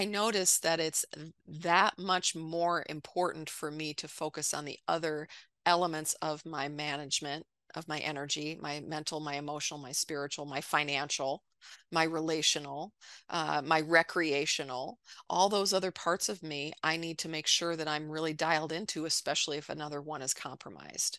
I noticed that it's that much more important for me to focus on the other elements of my management of my energy, my mental, my emotional, my spiritual, my financial, my relational, uh, my recreational, all those other parts of me, I need to make sure that I'm really dialed into, especially if another one is compromised.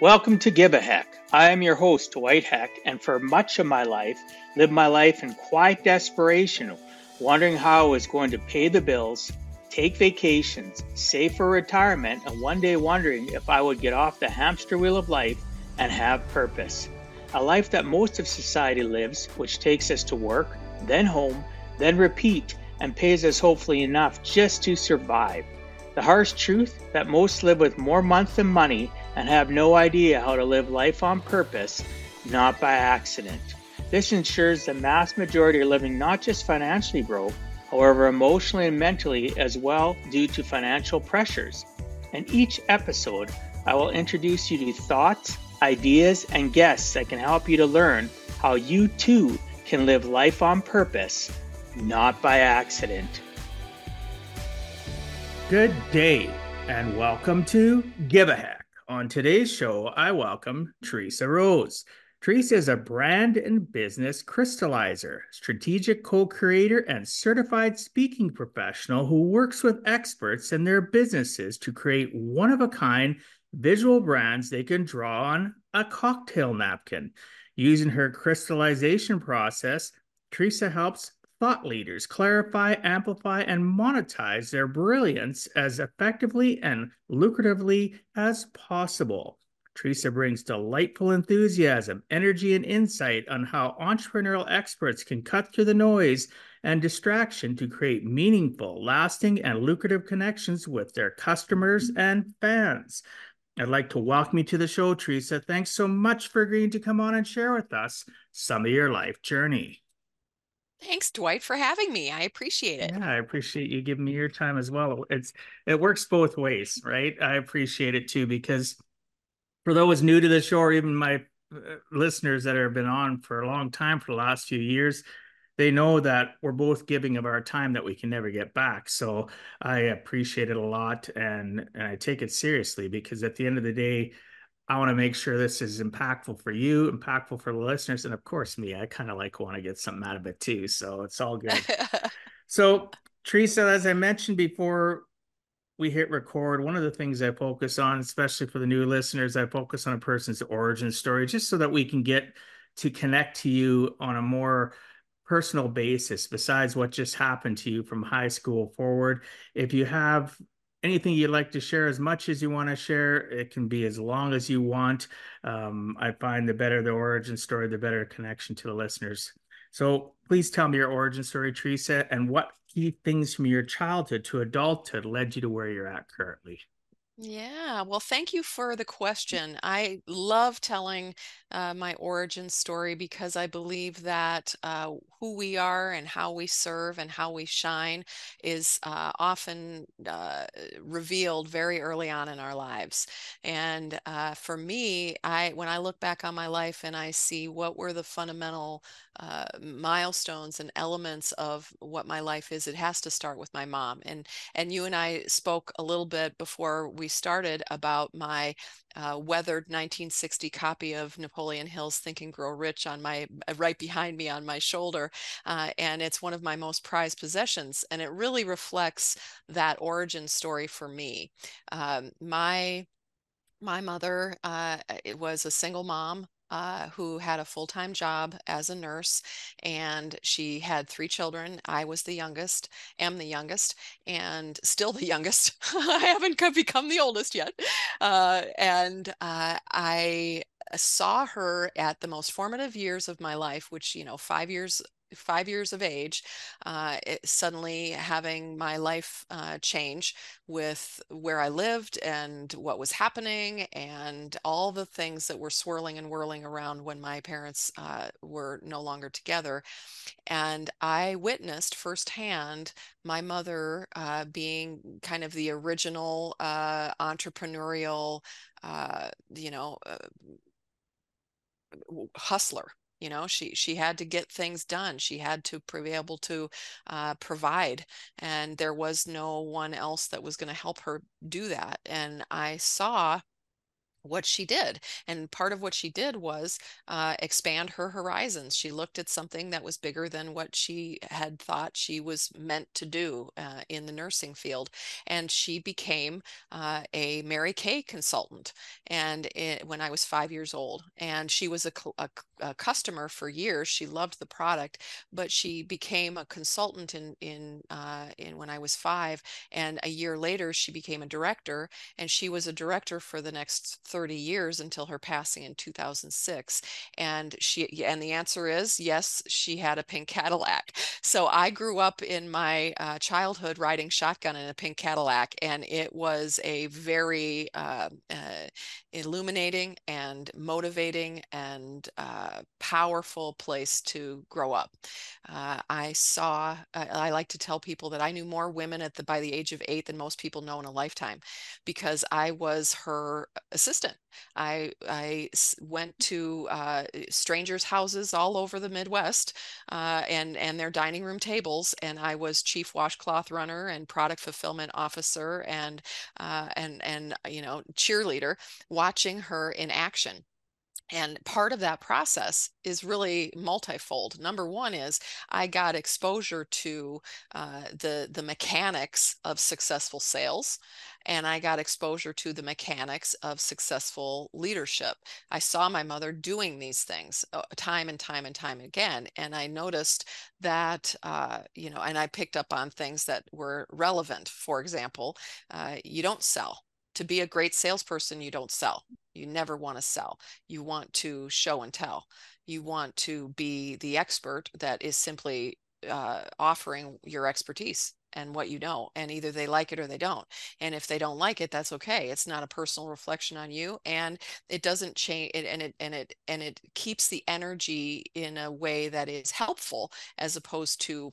Welcome to Give a Heck. I am your host, Dwight Heck, and for much of my life, lived my life in quiet desperation, wondering how I was going to pay the bills, take vacations, save for retirement, and one day wondering if I would get off the hamster wheel of life and have purpose. A life that most of society lives, which takes us to work, then home, then repeat, and pays us hopefully enough just to survive. The harsh truth that most live with more months than money and have no idea how to live life on purpose, not by accident. This ensures the mass majority are living not just financially broke, however, emotionally and mentally as well due to financial pressures. In each episode, I will introduce you to thoughts, ideas, and guests that can help you to learn how you too can live life on purpose, not by accident. Good day, and welcome to Give a Heck. On today's show, I welcome Theresa Rose. Theresa is a brand and business crystallizer, strategic co creator, and certified speaking professional who works with experts in their businesses to create one of a kind visual brands they can draw on a cocktail napkin. Using her crystallization process, Theresa helps thought leaders clarify, amplify, and monetize their brilliance as effectively and lucratively as possible. Theresa brings delightful enthusiasm, energy, and insight on how entrepreneurial experts can cut through the noise and distraction to create meaningful, lasting, and lucrative connections with their customers and fans. I'd like to welcome you to the show, Theresa. Thanks so much for agreeing to come on and share with us some of your life journey. Thanks, Dwight, for having me. I appreciate it. Yeah, I appreciate you giving me your time as well. It's it works both ways, right? I appreciate it too because for those new to the show, or even my uh, listeners that have been on for a long time for the last few years, they know that we're both giving of our time that we can never get back. So I appreciate it a lot and, and I take it seriously because at the end of the day, I want to make sure this is impactful for you, impactful for the listeners, and of course me. I kind of like want to get something out of it too, so it's all good. so, Theresa, as I mentioned before we hit record, one of the things I focus on, especially for the new listeners, I focus on a person's origin story, just so that we can get to connect to you on a more personal basis besides what just happened to you from high school forward if you have anything you'd like to share as much as you want to share it can be as long as you want. Um, i find the better the origin story the better connection to the listeners. So please tell me your origin story theresa and what key things from your childhood to adulthood led you to where you're at currently? Yeah, well, thank you for the question. I love telling uh, my origin story because I believe that uh, who we are and how we serve and how we shine is uh, often uh, revealed very early on in our lives. And uh, for me, I when I look back on my life and I see what were the fundamental milestones and elements of what my life is, it has to start with my mom. And and you and I spoke a little bit before we started about my uh, weathered 1960 copy of Napoleon Hill's Think and Grow Rich on my uh, right behind me on my shoulder, uh, and it's one of my most prized possessions, and it really reflects that origin story for me. Um, my my mother uh, it was a single mom uh, who had a full time job as a nurse, and she had three children. I was the youngest, am the youngest, and still the youngest. I haven't become the oldest yet. Uh, and uh, I saw her at the most formative years of my life, which, you know, five years five years of age, uh, it, suddenly having my life uh, change with where I lived and what was happening and all the things that were swirling and whirling around when my parents uh, were no longer together. And I witnessed firsthand my mother uh, being kind of the original uh, entrepreneurial, uh, you know, hustler you know she she had to get things done she had to be able to uh, provide and there was no one else that was going to help her do that and i saw what she did. And part of what she did was uh, expand her horizons. She looked at something that was bigger than what she had thought she was meant to do uh, in the nursing field. And she became uh, a Mary Kay consultant. And it, when I was five years old, and she was a, a, a, customer for years, she loved the product, but she became a consultant in in uh, in when I was five. And a year later, she became a director, and she was a director for the next 30 years until her passing in 2006 and she and the answer is yes she had a pink cadillac. So i grew up in my uh, childhood riding shotgun in a pink cadillac and it was a very uh, uh, illuminating and motivating and uh, powerful place to grow up uh, i saw i like to tell people that i knew more women at the by the age of eight than most people know in a lifetime because i was her assistant. I I went to uh, strangers' houses all over the Midwest uh, and and their dining room tables, and I was chief washcloth runner and product fulfillment officer and uh, and and you know cheerleader, watching her in action and part of that process is really multifold. Number one is I got exposure to uh, the the mechanics of successful sales, and I got exposure to the mechanics of successful leadership. I saw my mother doing these things uh, time and time and time again, and I noticed that uh, you know, and I picked up on things that were relevant. For example, uh, you don't sell to be a great salesperson, you don't sell. You never want to sell. You want to show and tell. You want to be the expert that is simply uh, offering your expertise and what you know and either they like it or they don't and if they don't like it that's okay it's not a personal reflection on you and it doesn't change it and it and it and it keeps the energy in a way that is helpful as opposed to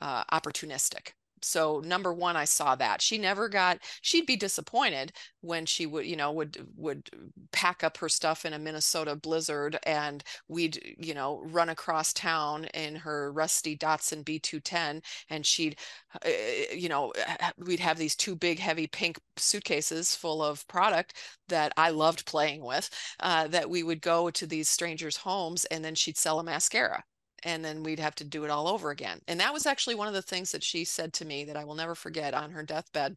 uh, opportunistic so number one i saw that. She never got she'd be disappointed when she would you know would would pack up her stuff in a minnesota blizzard and we'd you know run across town in her rusty datsun b210 and she'd uh, you know we'd have these two big heavy pink suitcases full of product that i loved playing with uh, that we would go to these strangers homes and then she'd sell a mascara and then we'd have to do it all over again. And that was actually one of the things that she said to me that I will never forget on her deathbed.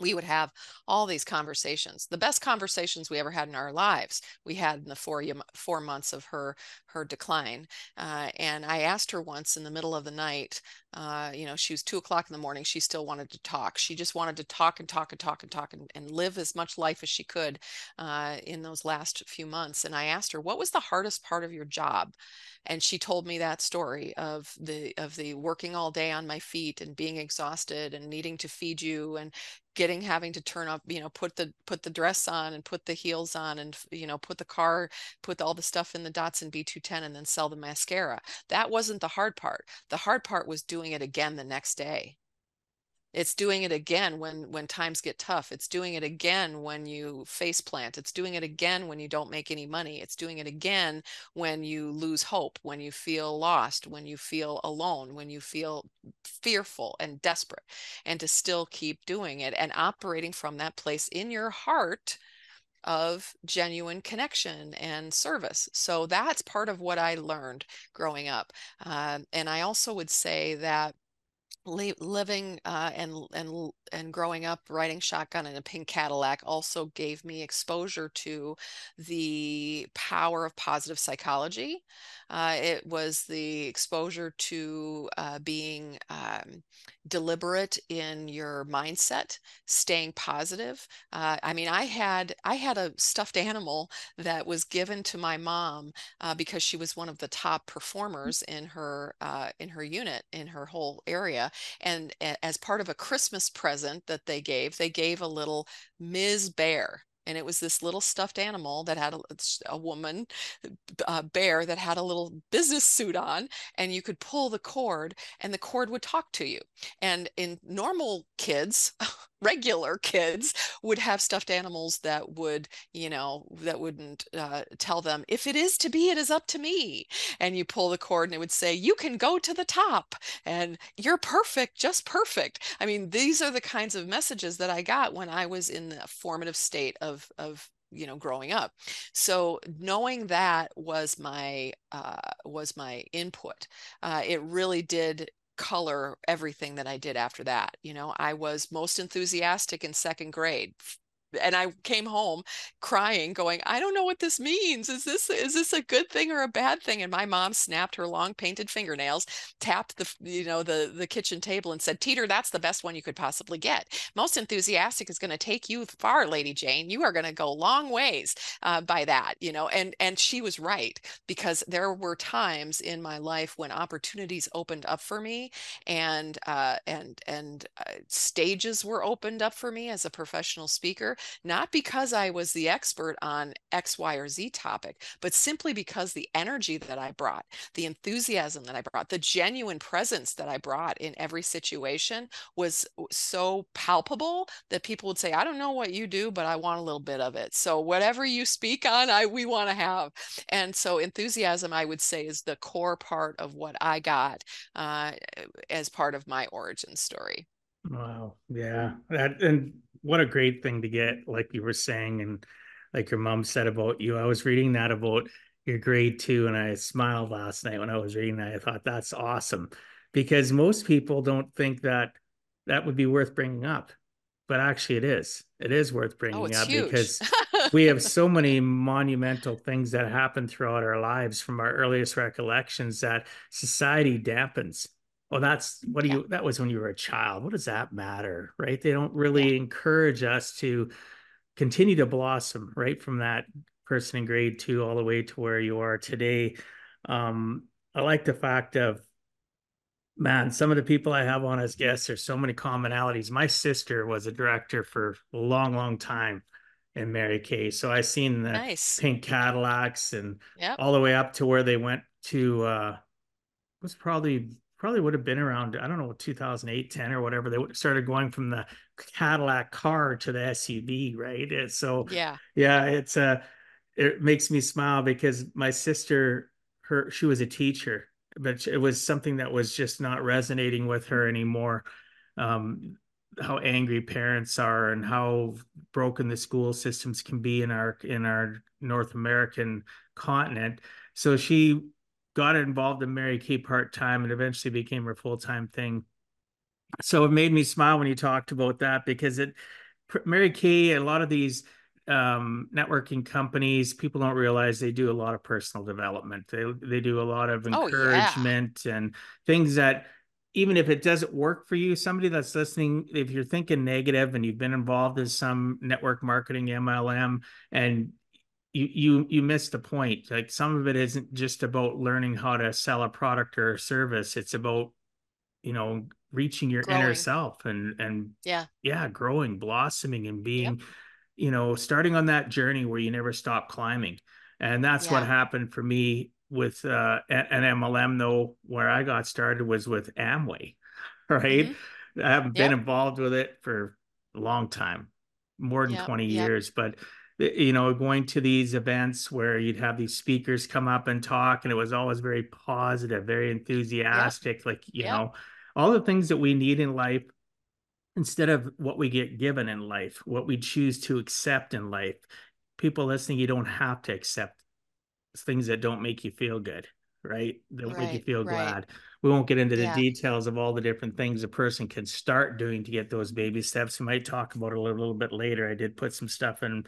We would have all these conversations, the best conversations we ever had in our lives. We had in the four four months of her her decline, uh, and I asked her once in the middle of the night. Uh, you know, she was two o'clock in the morning. She still wanted to talk. She just wanted to talk and talk and talk and talk and, and live as much life as she could uh, in those last few months. And I asked her, "What was the hardest part of your job?" and she told me that story of the of the working all day on my feet and being exhausted and needing to feed you and getting having to turn up you know put the put the dress on and put the heels on and you know put the car put all the stuff in the Datsun B210 and then sell the mascara that wasn't the hard part the hard part was doing it again the next day. It's doing it again when when times get tough. It's doing it again when you face plant. It's doing it again when you don't make any money. It's doing it again when you lose hope when you feel lost when you feel alone when you feel fearful and desperate and to still keep doing it and operating from that place in your heart of genuine connection and service. So that's part of what I learned growing up. Uh, and I also would say that living uh, and and and growing up riding shotgun in a pink Cadillac also gave me exposure to the power of positive psychology. Uh, it was the exposure to uh, being um, deliberate in your mindset, staying positive. Uh, I mean, I had I had a stuffed animal that was given to my mom uh, because she was one of the top performers in her uh, in her unit in her whole area, and as part of a Christmas present that they gave, they gave a little Ms. Bear and it was this little stuffed animal that had a, a woman a uh, bear that had a little business suit on and you could pull the cord and the cord would talk to you and in normal kids regular kids would have stuffed animals that would you know that wouldn't uh, tell them if it is to be it is up to me. And you pull the cord and it would say you can go to the top and you're perfect just perfect. I mean these are the kinds of messages that i got when i was in the formative state of of you know growing up. So knowing that was my uh, was my input. Uh, it really did color everything that I did after that. You know, I was most enthusiastic in second grade and I came home crying, going, I don't know what this means. Is this is this a good thing or a bad thing? And my mom snapped her long painted fingernails, tapped the you know the the kitchen table, and said, Teeter, that's the best one you could possibly get. Most enthusiastic is going to take you far, Lady Jane. You are going to go long ways uh, by that, you know. And and she was right because there were times in my life when opportunities opened up for me, and uh, and and uh, stages were opened up for me as a professional speaker not because I was the expert on X, Y, or Z topic, but simply because the energy that I brought, the enthusiasm that I brought, the genuine presence that I brought in every situation was so palpable that people would say, I don't know what you do, but I want a little bit of it. So whatever you speak on, I we want to have. And so enthusiasm, I would say, is the core part of what I got uh, as part of my origin story. Wow. Yeah. That and what a great thing to get, like you were saying, and like your mom said about you. I was reading that about your grade two, and I smiled last night when I was reading that. I thought that's awesome because most people don't think that that would be worth bringing up, but actually, it is. It is worth oh, bringing oh, up huge. because we have so many monumental things that happen throughout our lives from our earliest recollections that society dampens well that's what do yeah. you that was when you were a child what does that matter right they don't really yeah. encourage us to continue to blossom right from that person in grade two all the way to where you are today um i like the fact of man some of the people i have on as guests there's so many commonalities my sister was a director for a long long time in mary kay so i seen the nice. pink cadillacs and yep. all the way up to where they went to uh was probably probably would have been around i don't know 2008 10 or whatever they started going from the cadillac car to the suv right? And so yeah. yeah it's a uh, it makes me smile because my sister her she was a teacher but it was something that was just not resonating with her anymore. Um, how angry parents are and how broken the school systems can be in our in our north american continent. So she got involved in Mary Kay part time and eventually became her full time thing. So it made me smile when you talked about that because it Mary Kay, and a lot of these um, networking companies, people don't realize they do a lot of personal development. They they do a lot of encouragement oh, yeah. and things that even if it doesn't work for you, somebody that's listening, if you're thinking negative and you've been involved in some network marketing MLM and you you you missed the point like some of it isn't just about learning how to sell a product or a service it's about you know reaching your growing. inner self and and yeah yeah growing blossoming and being yep. you know starting on that journey where you never stop climbing and that's yeah. what happened for me with uh, an mlm though where i got started was with amway right mm-hmm. i haven't yep. been involved with it for a long time more than yep. 20 years but Eh, you know, going to these events where you'd have these speakers come up and talk, and it was always very positive, very enthusiastic, yep. like, you yep. know, all the things that we need in life instead of what we get given in life, what we choose to accept in life. People listening, you don't have to accept things that don't make you feel good. right? That right, make you feel right. glad. We won't get into the yeah. details of all the different things a person can start doing to get those baby steps. We might talk about it a little, little bit later. I did put some stuff in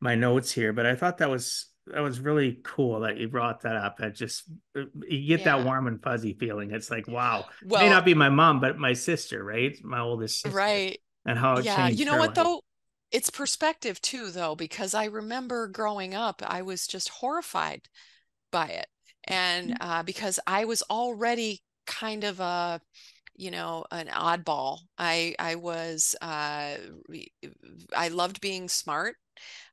my notes here, but I thought that was that was really cool that you brought that up. I just you get yeah. that warm and fuzzy feeling. It's like wow, well, may not be my mom, but my sister, right? My oldest sister, right? And how it yeah, you know what life. though. It's perspective too, though, because I remember growing up, I was just horrified by it, and mm. uh, because I was already kind of a you know an oddball i i was uh i loved being smart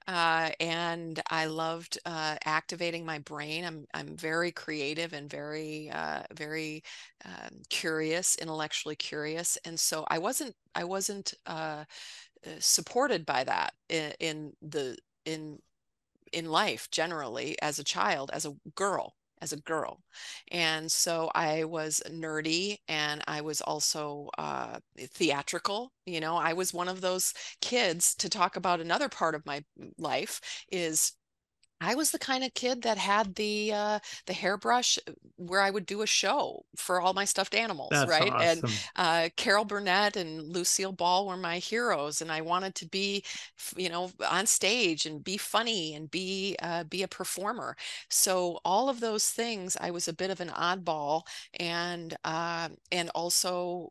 uh, and I loved uh, activating my brain. I'm I'm very creative and very uh, very um, curious, intellectually curious, and so I wasn't I wasn't uh, uh, supported by that in, in the in in life generally as a child as a girl as a girl. And so I was nerdy and I was also uh, theatrical. You know, I was one of those kids to talk about another part of my life is I was the kind of kid that had the uh, the hairbrush uh, where I would do a show for all my stuffed animals, That's right? Awesome. And uh, Carol Burnett and Lucille Ball were my heroes, and I wanted to be, you know, on stage and be funny and be uh, be a performer. So all of those things, I was a bit of an oddball, and uh, and also,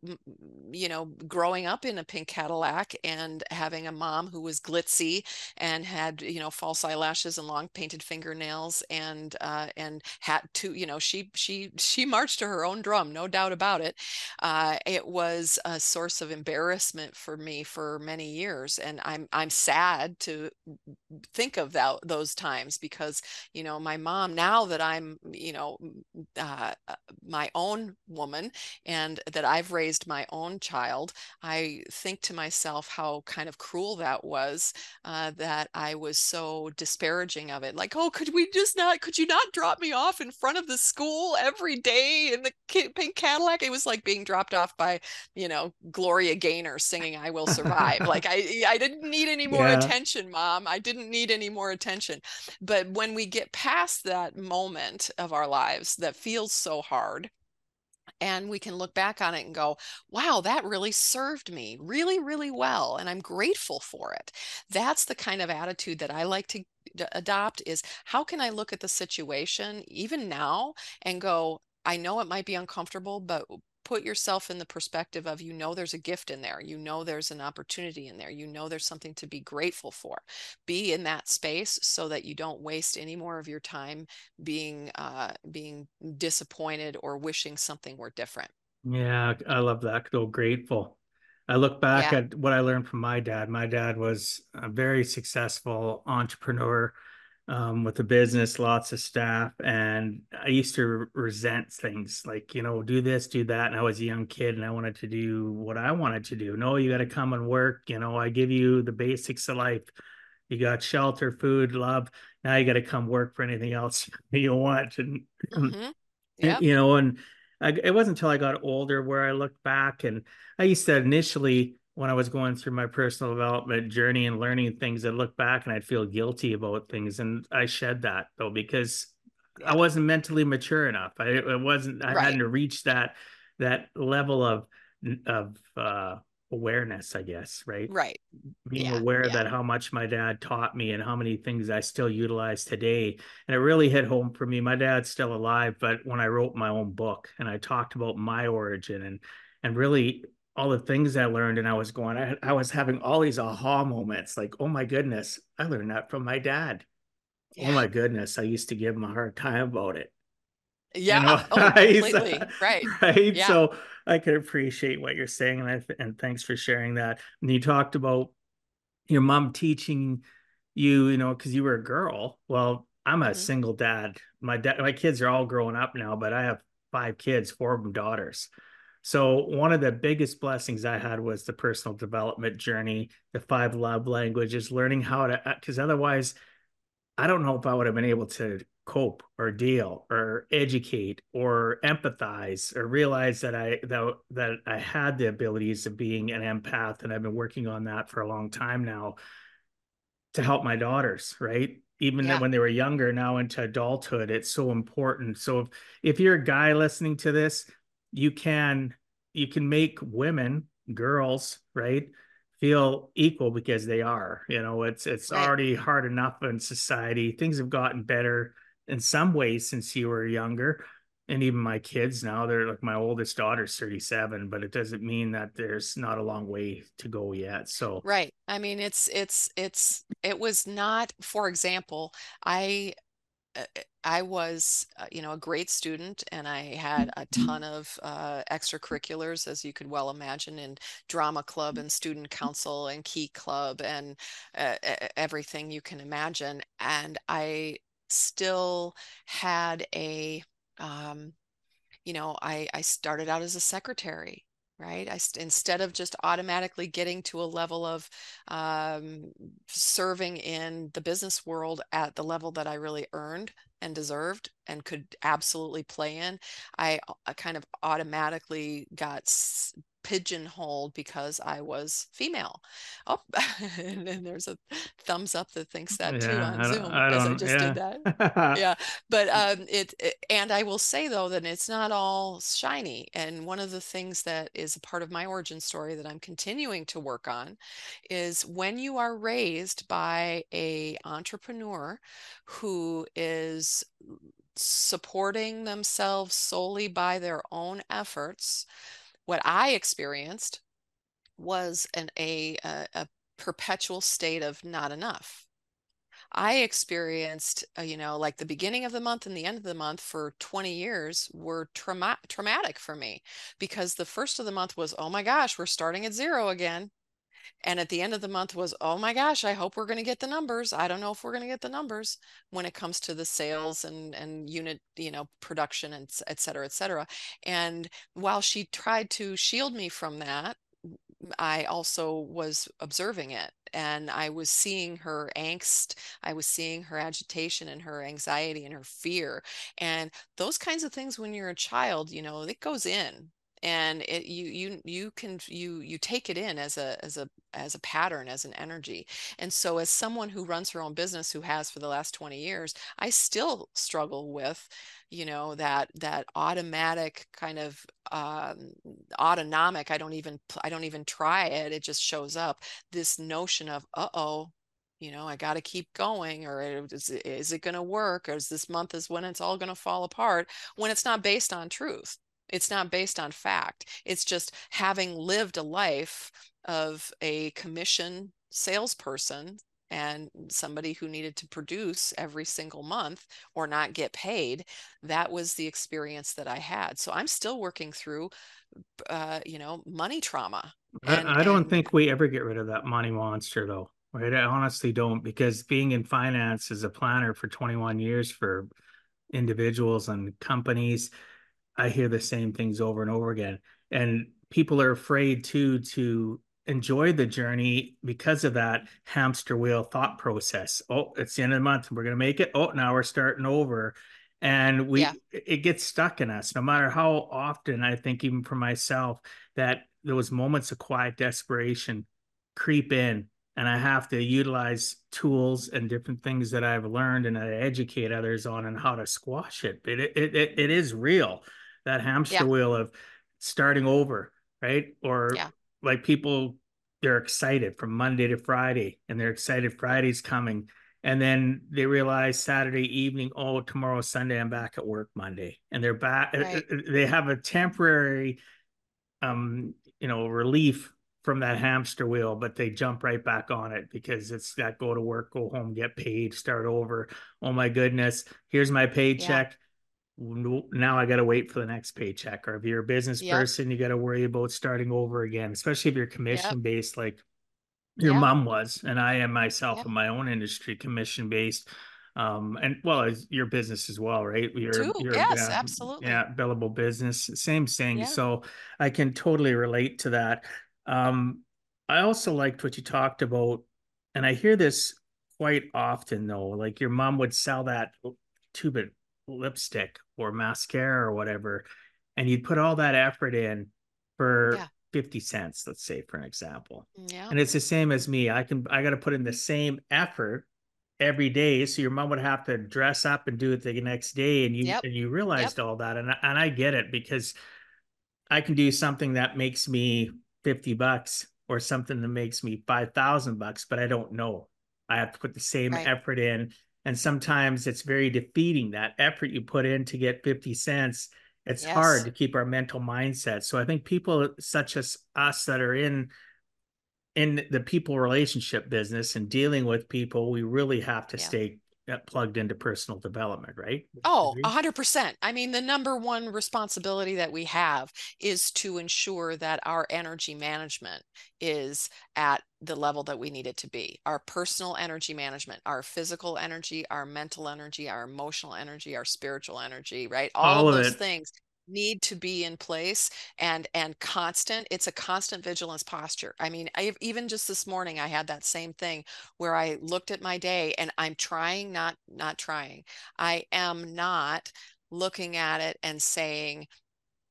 you know, growing up in a pink Cadillac and having a mom who was glitzy and had you know false eyelashes and long painted fingernails and uh, and had to you know she she she marched to her own drum no doubt about it. Uh, it was a source of embarrassment for me for many years and i'm i'm sad to think of that those times because you know my mom now that i'm you know uh, uh, my own woman and that i've raised my own child i think to myself how kind of cruel that was uh, that i was so disparaging of it like oh could we just not could you not drop me off in front of the school every day in the pink cadillac it was like being dropped off by you know gloria gaynor singing i will survive like i i didn't need any more yeah. attention mom i didn't need any more attention but when we get past that moment of our lives that feels so hard and we can look back on it and go, wow, that really served me really, really well. And I'm grateful for it. That's the kind of attitude that I like to adopt is how can I look at the situation even now and go, I know it might be uncomfortable, but put yourself in the perspective of you know there's a gift in there. You know there's an opportunity in there. You know there's something to be grateful for be in that space so that you don't waste any more of your time being uh being disappointed or wishing something were different. Yeah i love that. Though grateful I look back yeah. at what I learned from my dad. My dad was a very successful entrepreneur um, with a business, lots of staff, and I used to resent things like you know do this, do that. And I was a young kid, and I wanted to do what I wanted to do. No, you got to come and work. You know, I give you the basics of life. You got shelter, food, love. Now you got to come work for anything else you want, and, mm-hmm. yep. and you know, and I, it wasn't until I got older where I looked back and I used to initially when I was going through my personal development journey and learning things, I'd look back and I'd feel guilty about things. And I shed that though, because. I wasn't mentally mature enough. I it wasn't, I right. hadn't reached that, that level of, of, uh, awareness, I guess, right? Right. Being yeah, aware yeah. that how much my dad taught me and how many things I still utilize today. And it really hit home for me. My dad's still alive, but when I wrote my own book and I talked about my origin and and really all the things I learned and I was going, I, I was having all these aha moments like, oh my goodness, I learned that from my dad. Oh yeah. Oh my goodness, I used to give him a hard time about it. Yeah, you know? oh, completely. right. Right. Yeah. So I could appreciate what you're saying, and I and thanks for sharing that. And you talked about your mom teaching you, you know, because you were a girl. Well, I'm a mm-hmm. single dad. My dad, my kids are all growing up now, but I have five kids, four of them daughters. So one of the biggest blessings I had was the personal development journey, the five love languages, learning how to, because otherwise, I don't know if I would have been able to cope or deal or educate or empathize or realize that I that that I had the abilities of being an empath and I've been working on that for a long time now to help my daughters, right? even Yeah. when they were younger, now into adulthood. It's so important. So if, if you're a guy listening to this, you can you can make women, girls, right, feel equal because they are. You know, it's it's Right. already hard enough in society. Things have gotten better in some ways since you were younger. And even my kids now, they're like my oldest daughter's 37, but it doesn't mean that there's not a long way to go yet. So Right. I mean, it's it's it's it was not, for example, I uh, I was, uh, you know, a great student and I had a ton of uh, extracurriculars, as you could well imagine, in drama club and student council and key club and uh, everything you can imagine. And I still had a, um, you know, I, I started out as a secretary, right? I instead of just automatically getting to a level of um, serving in the business world at the level that I really earned and deserved and could absolutely play in, I, I kind of automatically got pigeonholed because I was female. Oh, and then there's a thumbs up that thinks that too on I Zoom I as I just did that. Yeah but um it, it and i will say though that it's not all shiny and one of the things that is a part of my origin story that i'm continuing to work on is when you are raised by a entrepreneur who is supporting themselves solely by their own efforts what i experienced was an a a, a perpetual state of not enough I experienced, uh, you know, like the beginning of the month and the end of the month for 20 years were trauma traumatic for me because the first of the month was, oh my gosh, we're starting at zero again. And at the end of the month was, oh my gosh, I hope we're going to get the numbers. I don't know if we're going to get the numbers when it comes to the sales and and unit, you know, production and et cetera, et cetera. And while she tried to shield me from that, I also was observing it and I was seeing her angst. I was seeing her agitation and her anxiety and her fear. And those kinds of things when you're a child, you know, it goes in and it you you you can you you take it in as a as a as a pattern as an energy. And so as someone who runs her own business who has for the last 20 years i still struggle with you know that that automatic kind of um, autonomic i don't even i don't even try it it just shows up. This notion of uh-oh you know i got to keep going or is, is it going to work? Or is this month is when it's all going to fall apart? when it's not based on truth it's not based on fact it's just having lived a life of a commission salesperson and somebody who needed to produce every single month or not get paid that was the experience that i had so i'm still working through uh, you know money trauma and I, don't and think we ever get rid of that money monster though. Right? I honestly don't because being in finance as a planner for 21 years for individuals and companies, I hear the same things over and over again. And people are afraid too to enjoy the journey because of that hamster wheel thought process. Oh, it's the end of the month. We're going to make it. Oh, now we're starting over. And we, yeah it gets stuck in us no matter how often I think, even for myself, that those moments of quiet desperation creep in and I have to utilize tools and different things that I've learned and I educate others on and how to squash it. But it, it, it, it is real that hamster yeah wheel of starting over, right? Or yeah like people, they're excited from Monday to Friday and they're excited Friday's coming. And then they realize Saturday evening, oh, tomorrow Sunday, I'm back at work Monday. And they're back, uh, right uh, uh, they have a temporary um, you know, relief from that hamster wheel, but they jump right back on it because it's that go to work, go home, get paid, start over. Oh my goodness, here's my paycheck. Now I got to wait for the next paycheck. Or if you're a business yep person, you got to worry about starting over again, especially if you're yep commission based, like your yeah mom was, and I am myself yep in my own industry, commission based. Um, and well, as your business as well, right? You're too you're yes yeah, absolutely yeah, billable business, same thing. yeah So I can totally relate to that. Um, I also liked what you talked about, and I hear this quite often though. Like your mom would sell that tube of lipstick or mascara or whatever, and you'd put all that effort in for yeah 50 cents, let's say, for an example. yeah And it's the same as me. I can I got to put in the same effort every day. So your mom would have to dress up and do it the next day. And you Yep. and you realized all that. And I, and I get it because I can do something that makes me 50 bucks or something that makes me 5,000 bucks, but I don't know. I have to put the same Right. effort in. And sometimes it's very defeating that effort you put in to get 50 cents. It's Yes. hard to keep our mental mindset. So I think people such as us that are in in the people relationship business and dealing with people, we really have to Yeah. stay plugged into personal development, right? Oh, a hundred percent. I mean, the number one responsibility that we have is to ensure that our energy management is at the level that we need it to be. Our personal energy management, our physical energy, our mental energy, our emotional energy, our spiritual energy, right? All, All of of those it. things need to be in place and and constant it's a constant vigilance posture. I mean i even just this morning i had that same thing where i looked at my day and i'm trying not not trying. I am not looking at it and saying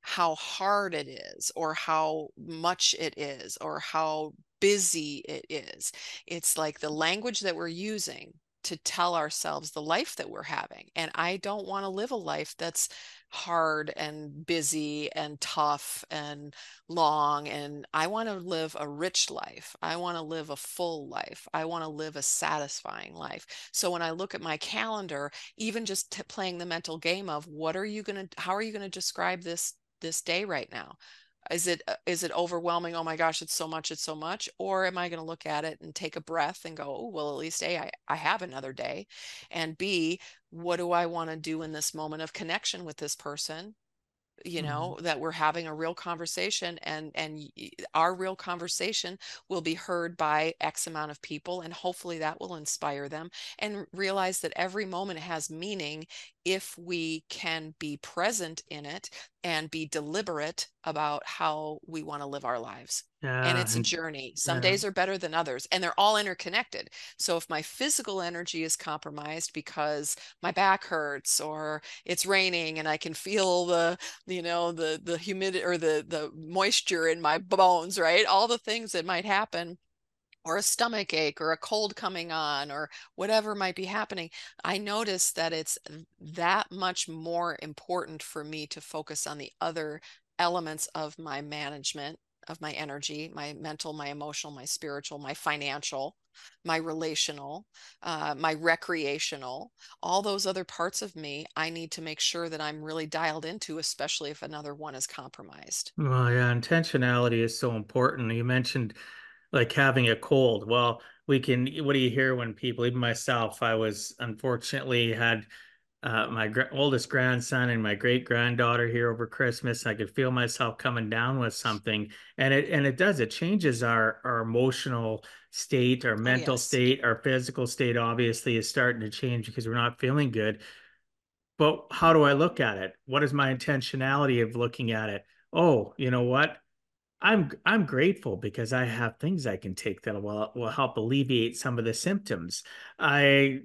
how hard it is or how much it is or how busy it is. It's like the language that we're using to tell ourselves the life that we're having and i don't want to live a life that's hard and busy and tough and long. And I want to live a rich life. I want to live a full life. I want to live a satisfying life. So when I look at my calendar, even just t- playing the mental game of what are you going to, how are you going to describe this this day right now? Is it uh, it overwhelming? Oh my gosh, it's so much, it's so much. Or am I going to look at it and take a breath and go, oh, well, at least A, I, I have another day. And B, what do I want to do in this moment of connection with this person? you Mhm. know that we're having a real conversation and and our real conversation will be heard by x amount of people and hopefully that will inspire them and realize that every moment has meaning if we can be present in it and be deliberate about how we want to live our lives. And Yeah, it's a journey. Some yeah. days are better than others and they're all interconnected. So if my physical energy is compromised because my back hurts or it's raining and i can feel the you know the the humidity or the the moisture in my bones right? All the things that might happen or a stomach ache or a cold coming on or whatever might be happening i notice that it's that much more important for me to focus on the other elements of my management of my energy my mental my emotional my spiritual my financial my relational uh, my recreational all those other parts of me i need to make sure that i'm really dialed into especially if another one is compromised Well, yeah, intentionality is so important. You mentioned like having a cold. Well, we can, what do you hear when people, even myself, I was unfortunately had uh, my gr oldest grandson and my great granddaughter here over Christmas. I could feel myself coming down with something, and it and it does. It changes our our emotional state, our oh mental yes state, our physical state. Obviously, is starting to change because we're not feeling good. But how do I look at it? What is my intentionality of looking at it? Oh, you know what? I'm I'm grateful because I have things I can take that will will help alleviate some of the symptoms. I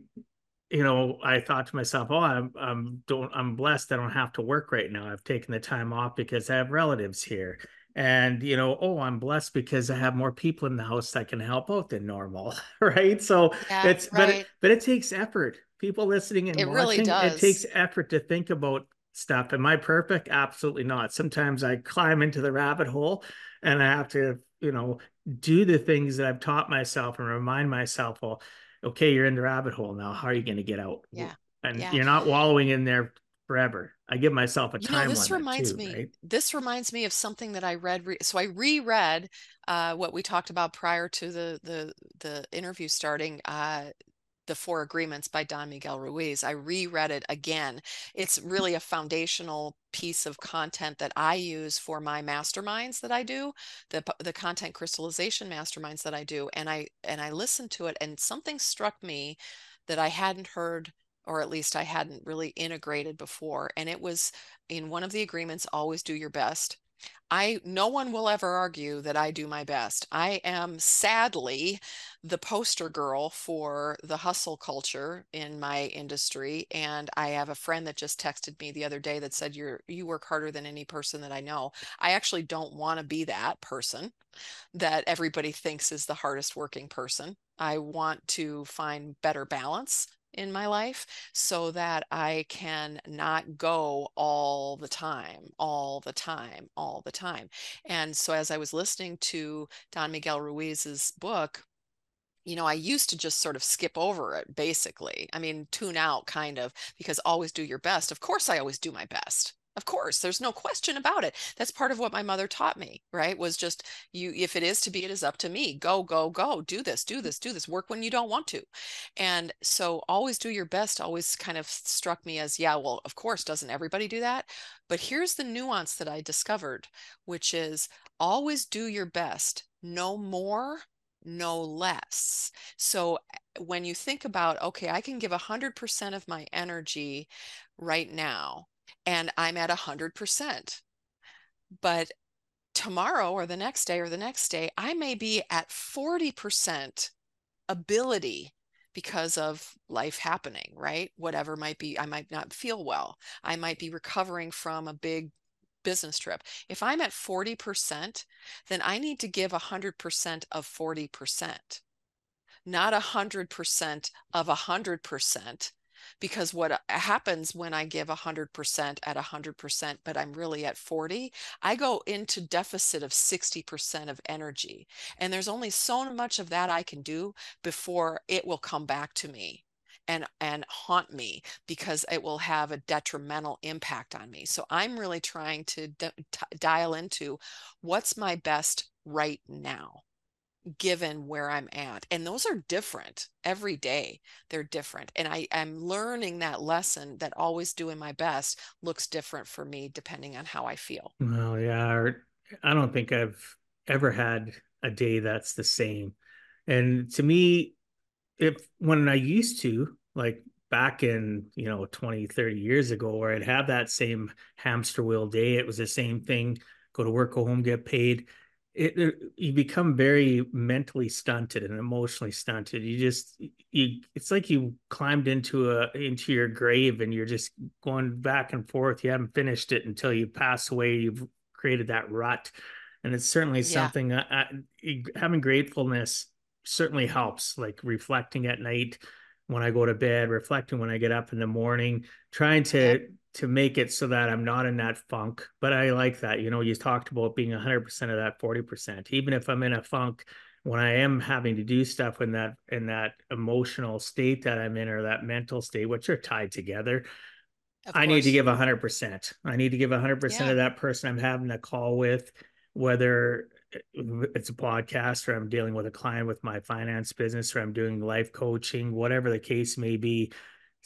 you know, I thought to myself, "Oh, I'm I'm don't I'm blessed. I don't have to work right now. I've taken the time off because I have relatives here." And you know, oh, I'm blessed because I have more people in the house that can help out than normal, right? So yeah it's but it but it takes effort. People listening and it really watching, it takes effort to think about stuff. Am I perfect? Absolutely not. Sometimes I climb into the rabbit hole and I have to, you know, do the things that I've taught myself and remind myself, well, okay, you're in the rabbit hole now. How are you going to get out? yeah And yeah you're not wallowing in there forever. I give myself a You know, time this reminds too, me, right? this reminds me of something that I read. Re so I reread uh, what we talked about prior to the the the interview starting, uh, The Four Agreements by Don Miguel Ruiz. I reread it again. It's really a foundational piece of content that I use for my masterminds that I do, the the content crystallization masterminds that I do, and I and I listened to it, and something struck me that I hadn't heard or at least I hadn't really integrated before. And it was in one of the agreements, always do your best. I no one will ever argue that I do my best. I am sadly the poster girl for the hustle culture in my industry and I have a friend that just texted me the other day that said you're you work harder than any person that I know. I actually don't want to be that person that everybody thinks is the hardest working person. I want to find better balance in my life so that I can not go all the time, all the time, all the time. And so as I was listening to Don Miguel Ruiz's book, you know, I used to just sort of skip over it basically. I mean, tune out kind of because always do your best. Of course, I always do my best. Of course, there's no question about it. That's part of what my mother taught me, right? Was just you, if it is to be, it is up to me. Go, go, go. Do this, do this, do this. Work when you don't want to. And so always do your best always kind of struck me as, yeah, well, of course, doesn't everybody do that? But here's the nuance that I discovered, which is always do your best, no more, no less. So when you think about, okay, I can give 100% of my energy right now and I'm at 100%. But tomorrow or the next day or the next day, I may be at 40% ability because of life happening, right? Whatever might be, I might not feel well. I might be recovering from a big business trip. If I'm at 40%, then I need to give 100% of 40%, not 100% of 100%, because what uh, happens when I give 100% at 100%, but I'm really at 40, I go into deficit of 60% of energy. And there's only so much of that I can do before it will come back to me and and haunt me because it will have a detrimental impact on me. So I'm really trying to dial into what's my best right now given where I'm at. And those are different every day. They're different. And I, I'm learning that lesson that always doing my best looks different for me depending on how I feel. Well, yeah. I don't think I've ever had a day that's the same. And to me, if when I used to, like back in, you know, 20, 30 years ago, where I'd have that same hamster wheel day, it was the same thing go to work, go home, get paid it, it, you become very mentally stunted and emotionally stunted. You just you it's like you climbed into a into your grave and you're just going back and forth. You haven't finished it until you pass away. You've created that rut. And it's certainly something yeah. I, I, having gratefulness certainly helps like reflecting at night when i go to bed reflecting when i get up in the morning trying to to make it so that I'm not in that funk. But I like that. You know, you talked about being 100% of that 40%. Even if I'm in a funk, when I am having to do stuff in that in that emotional state that I'm in or that mental state, which are tied together, I need to give 100%. I need to give 100% yeah. of that person I'm having a call with, whether it's a podcast or I'm dealing with a client with my finance business or I'm doing life coaching, whatever the case may be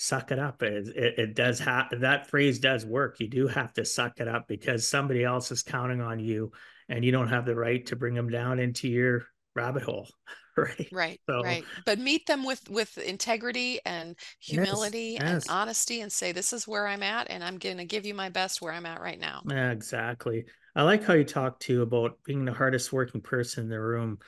suck it up. It, it, it does have that phrase does work. You do have to suck it up because somebody else is counting on you and you don't have the right to bring them down into your rabbit hole. Right. Right. So, right. But meet them with, with integrity and humility yes, yes. and honesty and say, this is where I'm at and I'm going to give you my best where I'm at right now. Yeah, exactly. I like how you talk too about being the hardest working person in the room.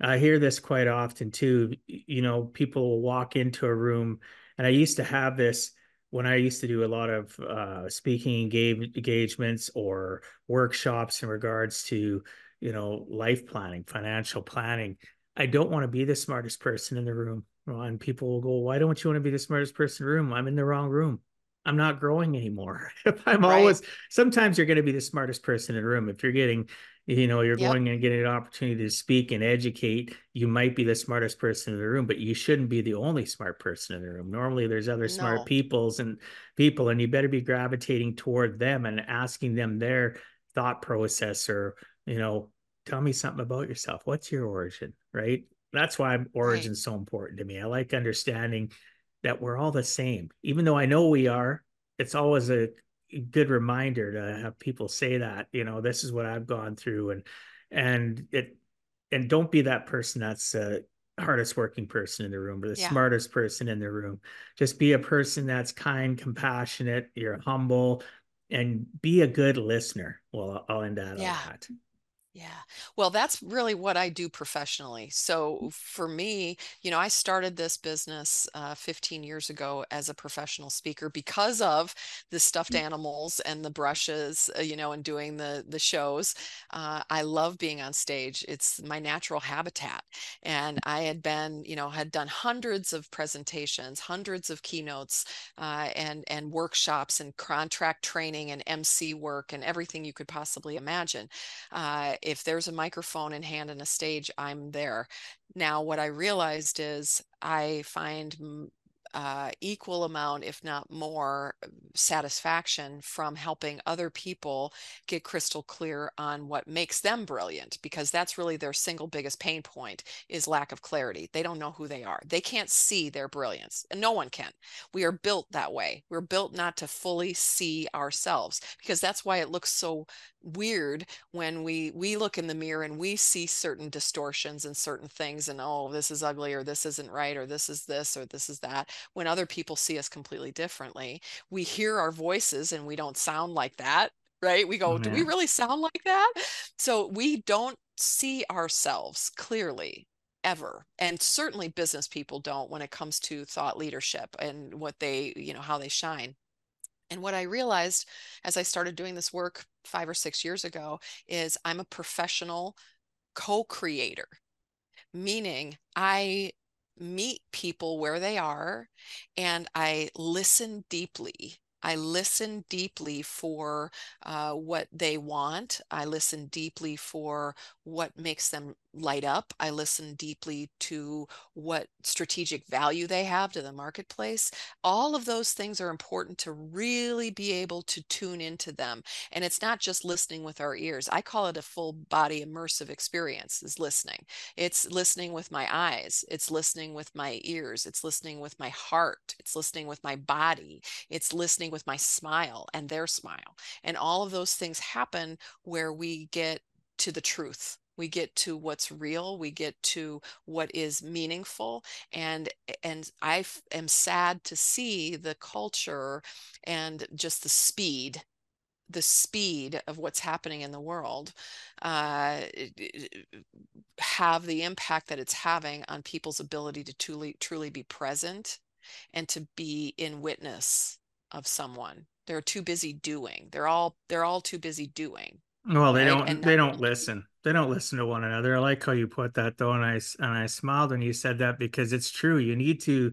I hear this quite often too. You know, people will walk into a room and I used to have this when I used to do a lot of uh, speaking engage- engagements or workshops in regards to, you know, life planning, financial planning. I don't want to be the smartest person in the room. And people will go, why don't you want to be the smartest person in the room? I'm in the wrong room. I'm not growing anymore. If I'm right. always, sometimes you're going to be the smartest person in the room. If you're getting you know you're yep. going and getting an opportunity to speak and educate you might be the smartest person in the room but you shouldn't be the only smart person in the room normally there's other smart no. peoples and people and you better be gravitating toward them and asking them their thought process or you know tell me something about yourself what's your origin right that's why origin right. so important to me i like understanding that we're all the same even though i know we are it's always a good reminder to have people say that you know this is what i've gone through and and it and don't be that person that's the hardest working person in the room or the yeah. smartest person in the room just be a person that's kind compassionate you're humble and be a good listener. Well, I'll end that yeah. on that. Yeah. Well, that's really what I do professionally. So for me, you know, I started this business uh, 15 years ago as a professional speaker because of the stuffed mm. animals and the brushes, uh, you know, and doing the the shows. Uh, I love being on stage. It's my natural habitat. And I had been, you know, had done hundreds of presentations, hundreds of keynotes, uh, and and workshops and contract training and MC work and everything you could possibly imagine uh, if there's a microphone in hand and a stage, I'm there. Now, what I realized is I find uh, equal amount, if not more, satisfaction from helping other people get crystal clear on what makes them brilliant because that's really their single biggest pain point is lack of clarity. They don't know who they are. They can't see their brilliance, and no one can. We are built that way. We're built not to fully see ourselves because that's why it looks so weird when we we look in the mirror and we see certain distortions and certain things and oh this is ugly or this isn't right or this is this or this is that when other people see us completely differently. We hear our voices and we don't sound like that right? We go oh, do we mm-hmm. really sound like that? So we don't see ourselves clearly ever and certainly business people don't when it comes to thought leadership and what they you know how they shine and what I realized as I started doing this work five or six years ago is I'm a professional co creator, meaning I meet people where they are and I listen deeply I listen deeply for uh, what they want. I listen deeply for what makes them light up. I listen deeply to what strategic value they have to the marketplace. All of those things are important to really be able to tune into them. And it's not just listening with our ears. I call it a full body immersive experience is listening. It's listening with my eyes. It's listening with my ears. It's listening with my heart. It's listening with my body. It's listening with my smile and their smile. And all of those things happen where we get to the truth. We get to what's real we get to what is meaningful and and i am sad to see the culture and just the speed the speed of what's happening in the world uh, have the impact that it's having on people's ability to truly truly be present and to be in witness of someone. They're too busy doing. They're all they're all too busy doing well they right? don't and they don't listen. They don't listen to one another. I like how you put that though and i and i smiled when you said that because it's true. You need to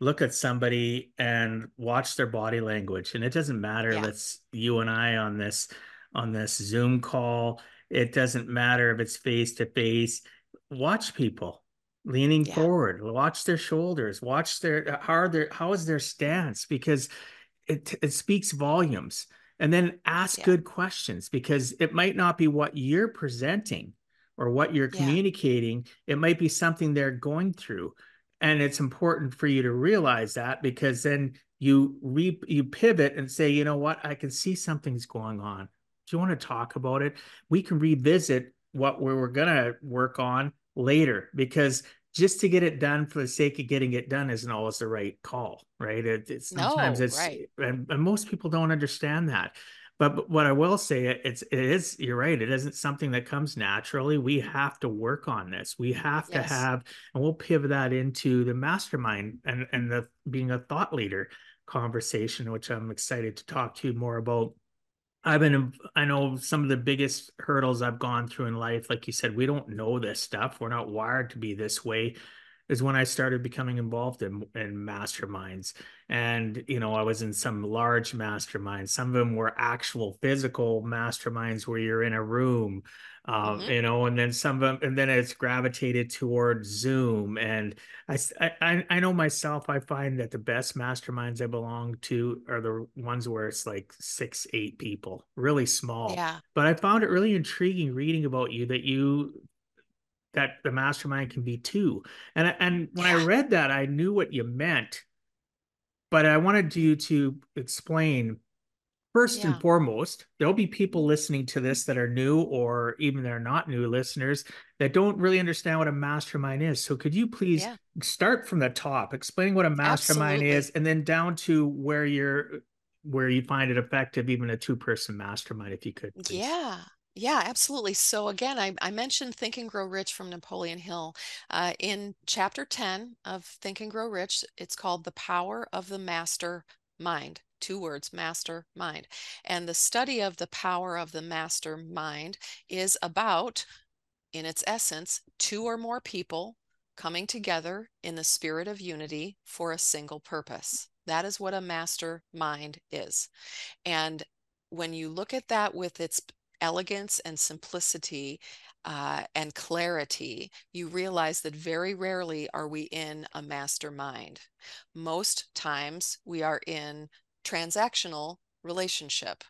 look at somebody and watch their body language and it doesn't matter yeah. if it's you and i on this on this zoom call. It doesn't matter if it's face to face. Watch people leaning yeah. forward. Watch their shoulders. Watch their how are their how is their stance? Because it it speaks volumes and then ask yeah. good questions because it might not be what you're presenting or what you're communicating yeah. it might be something they're going through and it's important for you to realize that because then you re you pivot and say you know what i can see something's going on do you want to talk about it we can revisit what we were going to work on later because just to get it done for the sake of getting it done isn't always the right call, right? It, it's sometimes no, it's right. and, and most people don't understand that. But, but what I will say, it's it is you're right. It isn't something that comes naturally. We have to work on this. We have yes. to have, and we'll pivot that into the mastermind and and the being a thought leader conversation, which I'm excited to talk to you more about I've been, I know some of the biggest hurdles I've gone through in life. Like you said, we don't know this stuff. We're not wired to be this way. Is when I started becoming involved in, in masterminds. And, you know, I was in some large masterminds. Some of them were actual physical masterminds where you're in a room um, mm-hmm. you know, and then some of them, and then it's gravitated toward Zoom. And I, I, I know myself, I find that the best masterminds I belong to are the ones where it's like six, eight people, really small. Yeah. But I found it really intriguing reading about you that you that the mastermind can be two. And and when yeah. I read that, I knew what you meant, but I wanted you to explain First yeah. and foremost, there'll be people listening to this that are new or even they're not new listeners that don't really understand what a mastermind is. So could you please yeah. start from the top, explaining what a mastermind Absolutely. is, and then down to where you're where you find it effective, even a two person mastermind, if you could. Please. Yeah. Yeah, absolutely. So again, I, I, mentioned Think and Grow Rich from Napoleon Hill. Uh, in chapter 10 of Think and Grow Rich, it's called The Power of the Master Mind. Two words, master mind. And the study of the power of the master mind is about, in its essence, two or more people coming together in the spirit of unity for a single purpose. That is what a master mind is. And when you look at that with its elegance and simplicity uh, and clarity, you realize that very rarely are we in a mastermind. Most times we are in transactional relationship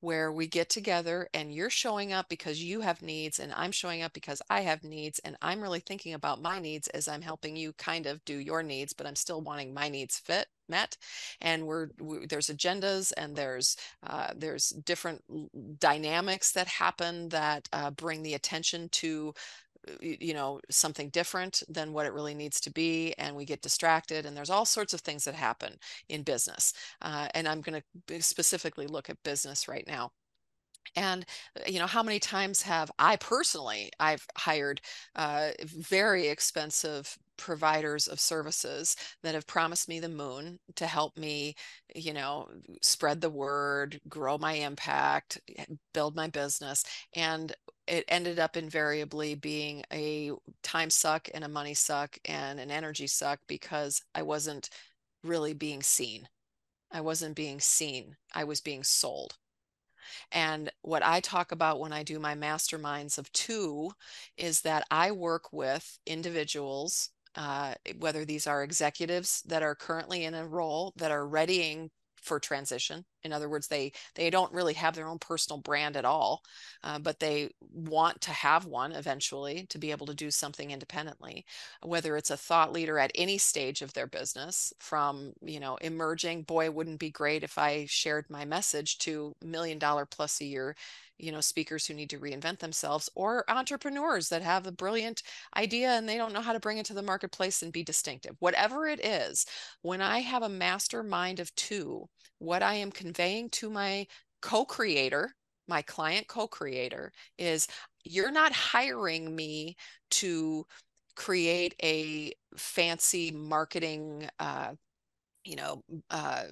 where we get together and you're showing up because you have needs and I'm showing up because I have needs and I'm really thinking about my needs as I'm helping you kind of do your needs but I'm still wanting my needs fit met. And we're we, there's agendas and there's uh, there's different dynamics that happen that uh, bring the attention to you know something different than what it really needs to be and we get distracted and there's all sorts of things that happen in business uh, and i'm going to specifically look at business right now and uh, you know how many times have i personally i've hired uh, very expensive providers of services that have promised me the moon to help me you know spread the word grow my impact build my business and it ended up invariably being a time suck and a money suck and an energy suck because I wasn't really being seen. I wasn't being seen. I was being sold. And what I talk about when I do my masterminds of two is that I work with individuals, uh, whether these are executives that are currently in a role that are readying for transition. In other words, they they don't really have their own personal brand at all, uh, but they want to have one eventually to be able to do something independently. Whether it's a thought leader at any stage of their business, from you know emerging, boy, wouldn't be great if I shared my message to million dollar plus a year you know speakers who need to reinvent themselves or entrepreneurs that have a brilliant idea and they don't know how to bring it to the marketplace and be distinctive. Whatever it is when i have a mastermind of two what i am conveying to my co-creator my client co-creator is you're not hiring me to create a fancy marketing uh, you know uh,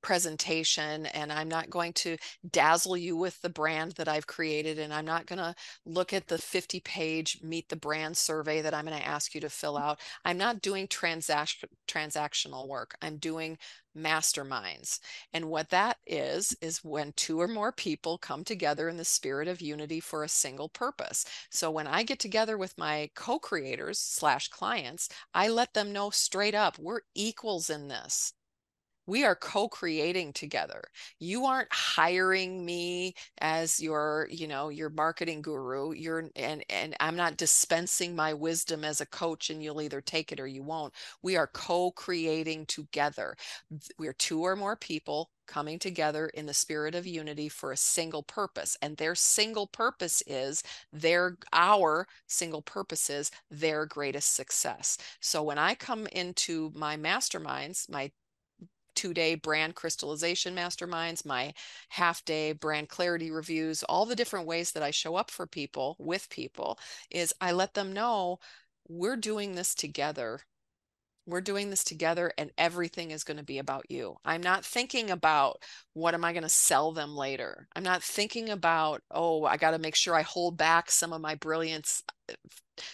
presentation and i'm not going to dazzle you with the brand that i've created and i'm not going to look at the 50 page meet the brand survey that i'm going to ask you to fill out. I'm not doing transaction transactional work. I'm doing masterminds. And what that is, is when two or more people come together in the spirit of unity for a single purpose. So when I get together with my co creators slash clients, I let them know straight up we're equals in this we are co-creating together. You aren't hiring me as your you know your marketing guru. You're and and i'm not dispensing my wisdom as a coach and you'll either take it or you won't. We are co-creating together. We're two or more people coming together in the spirit of unity for a single purpose and their single purpose is their our single purpose is their greatest success. So when i come into my masterminds my two day brand crystallization masterminds, my half day brand clarity reviews, all the different ways that I show up for people with people is I let them know we're doing this together. We're doing this together and everything is going to be about you. I'm not thinking about what am I going to sell them later. I'm not thinking about, oh, I got to make sure I hold back some of my brilliance uh,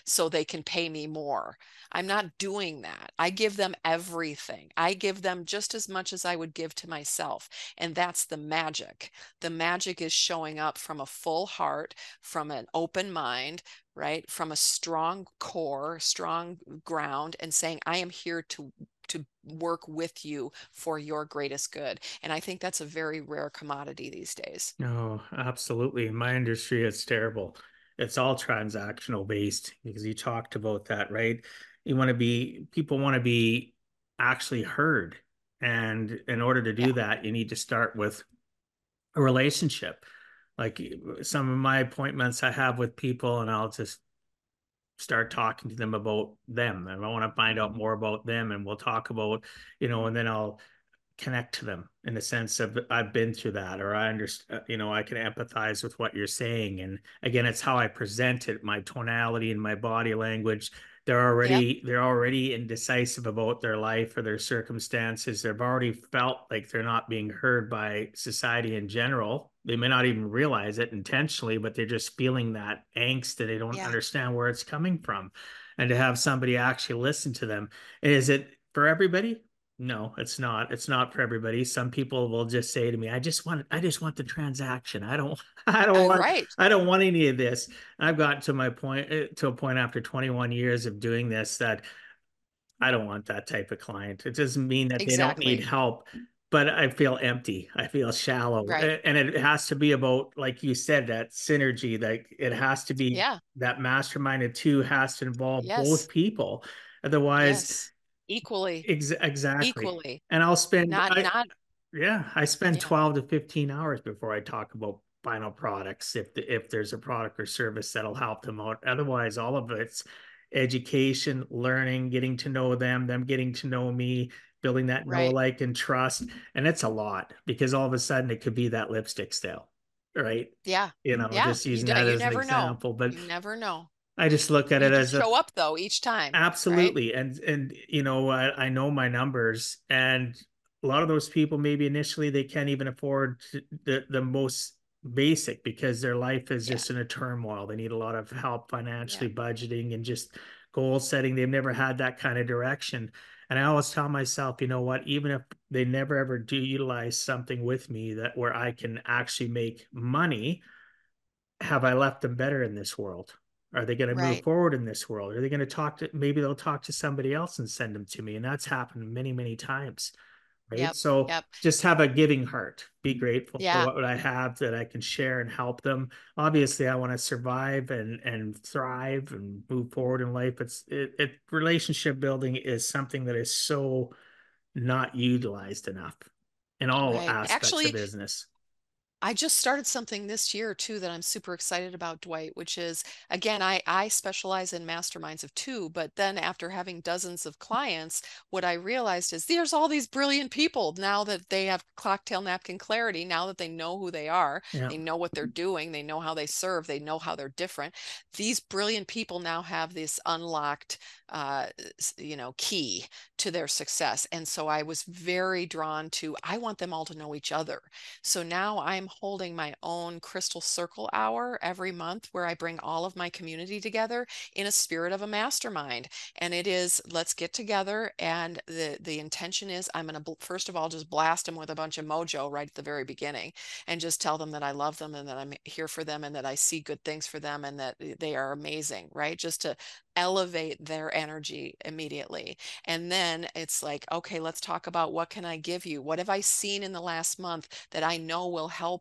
so they can pay me more. I'm not doing that. I give them everything. I give them just as much as I would give to myself. And that's the magic. The magic is showing up from a full heart, from an open mind, right? From a strong core, strong ground, and saying, I am here to to work with you for your greatest good. And I think that's a very rare commodity these days. No, oh, absolutely. In my industry, it's terrible it's all transactional based because you talked about that, right? You want to be, people want to be actually heard. And in order to do yeah. that, you need to start with a relationship. Like some of my appointments I have with people, and I'll just start talking to them about them. And I want to find out more about them. And we'll talk about, you know, and then I'll connect to them in the sense of I've been through that or I understand uh, you know I can empathize with what you're saying and again it's how I present it my tonality and my body language they're already yep. they're already indecisive about their life or their circumstances they've already felt like they're not being heard by society in general they may not even realize it intentionally but they're just feeling that angst that they don't yeah. understand where it's coming from and to have somebody actually listen to them is it for everybody no, it's not. It's not for everybody. Some people will just say to me, "I just want, I just want the transaction. I don't, I don't want, right. I don't want any of this." I've gotten to my point, eh, to a point after 21 years of doing this that I don't want that type of client. It doesn't mean that exactly. they don't need help, but I feel empty. I feel shallow, right. and it has to be about, like you said, that synergy. Like it has to be, yeah. that mastermind of two has to involve yes. both people. Otherwise. Yes equally Ex- exactly equally and i'll spend not I, not yeah i spend yeah. 12 to 15 hours before i talk about final products if the, if there's a product or service that'll help them out otherwise all of it's education learning getting to know them them getting to know me building that right. know like and trust and it's a lot because all of a sudden it could be that lipstick sale right yeah you know yeah. just using you, that as an example know. but you never know I just look at you it as show a, up though each time. Absolutely, right? and and you know I, I know my numbers, and a lot of those people maybe initially they can't even afford the the most basic because their life is yeah. just in a turmoil. They need a lot of help financially, yeah. budgeting, and just goal setting. They've never had that kind of direction. And I always tell myself, you know what, even if they never ever do utilize something with me that where I can actually make money, have I left them better in this world? Are they going to move forward in this world? Are they going to talk to maybe they'll talk to somebody else and send them to me? And that's happened many, many times. Right. Yep, so yep. just have a giving heart. Be grateful yeah. for what I have that I can share and help them. Obviously, I want to survive and and thrive and move forward in life. It's it, it relationship building is something that is so not utilized enough in all right. aspects Actually, of business. I just started something this year too that I'm super excited about, Dwight, which is again, I, I specialize in masterminds of two, but then after having dozens of clients, what I realized is there's all these brilliant people now that they have cocktail napkin clarity, now that they know who they are, yeah. they know what they're doing, they know how they serve, they know how they're different. These brilliant people now have this unlocked uh, you know, key to their success. And so I was very drawn to, I want them all to know each other. So now I'm holding my own crystal circle hour every month where I bring all of my community together in a spirit of a mastermind. And it is, let's get together. And the, the intention is I'm going to, first of all, just blast them with a bunch of mojo right at the very beginning and just tell them that I love them and that I'm here for them and that I see good things for them and that eh, they are amazing, right? Just to elevate their energy immediately. And then it's like, okay, let's talk about what can I give you? What have I seen in the last month that I know will help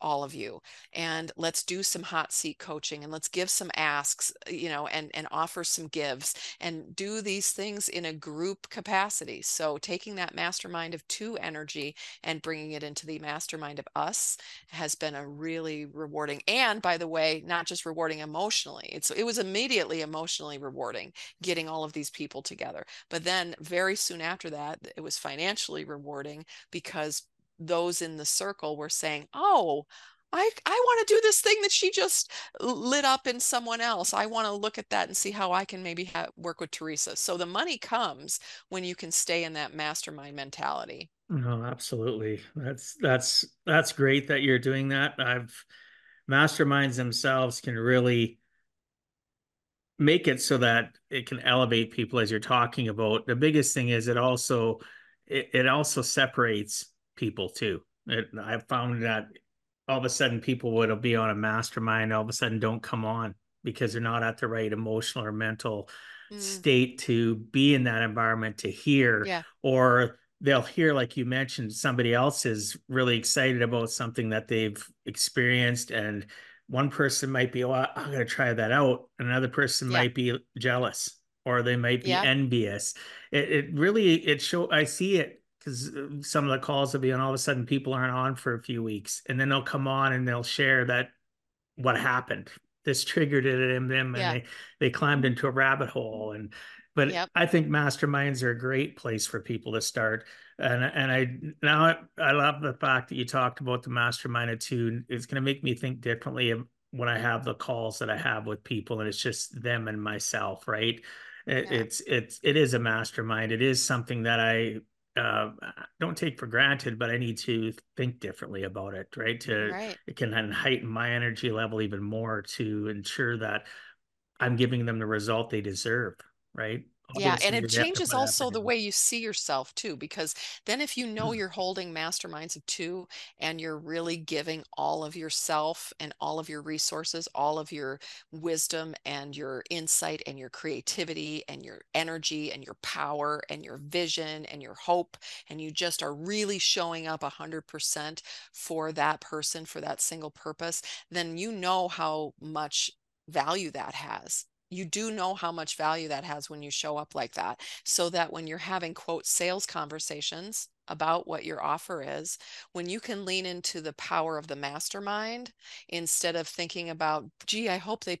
all of you. And let's do some hot seat coaching and let's give some asks you know and and offer some gives and do these things in a group capacity. So taking that mastermind of two energy and bringing it into the mastermind of us has been a really rewarding and by the way not just rewarding emotionally it's it was immediately emotionally rewarding getting all of these people together. But then very soon after that it was financially rewarding because those in the circle were saying, "Oh, I I want to do this thing that she just lit up in someone else. I want to look at that and see how I can maybe ha- work with Theresa." So the money comes when you can stay in that mastermind mentality. No, absolutely. That's that's that's great that you're doing that. I've masterminds themselves can really make it so that it can elevate people as you're talking about. The biggest thing is it also it, it also separates people too. It, I found that all of a sudden people would be on a mastermind, all of a sudden don't come on because they're not at the right emotional or mental mm. state to be in that environment to hear yeah. or they'll hear like you mentioned somebody else is really excited about something that they've experienced and one person might be oh i'm going to try that out another person yeah. might be jealous or they might be yeah. envious it, it really it show i see it because uh, some of the calls will be and all of a sudden people aren't on for a few weeks and then they'll come on and they'll share that what happened this triggered it in them and yeah. they they climbed into a rabbit hole and But Yep. I think masterminds are a great place for people to start. And and I now I love the fact that you talked about the mastermind attitude. It's going to make me think differently when I have the calls that I have with people, and it's just them and myself, right? It, Yeah. It's it's it is a mastermind. It is something that I uh, don't take for granted, but I need to think differently about it, right? To Right. it can heighten my energy level even more to ensure that I'm giving them the result they deserve, right? Yeah, and it they have to changes also the way you see yourself too, because then if you know you're holding masterminds of two and you're really giving all of yourself and all of your resources, all of your wisdom and your insight and your creativity and your energy and your power and your vision and your hope, and you just are really showing up 100% for that person, for that single purpose, then you know how much value that has you do know how much value that has when you show up like that. So that when you're having, quote, sales conversations about what your offer is, when you can lean into the power of the mastermind instead of thinking about, gee, I hope they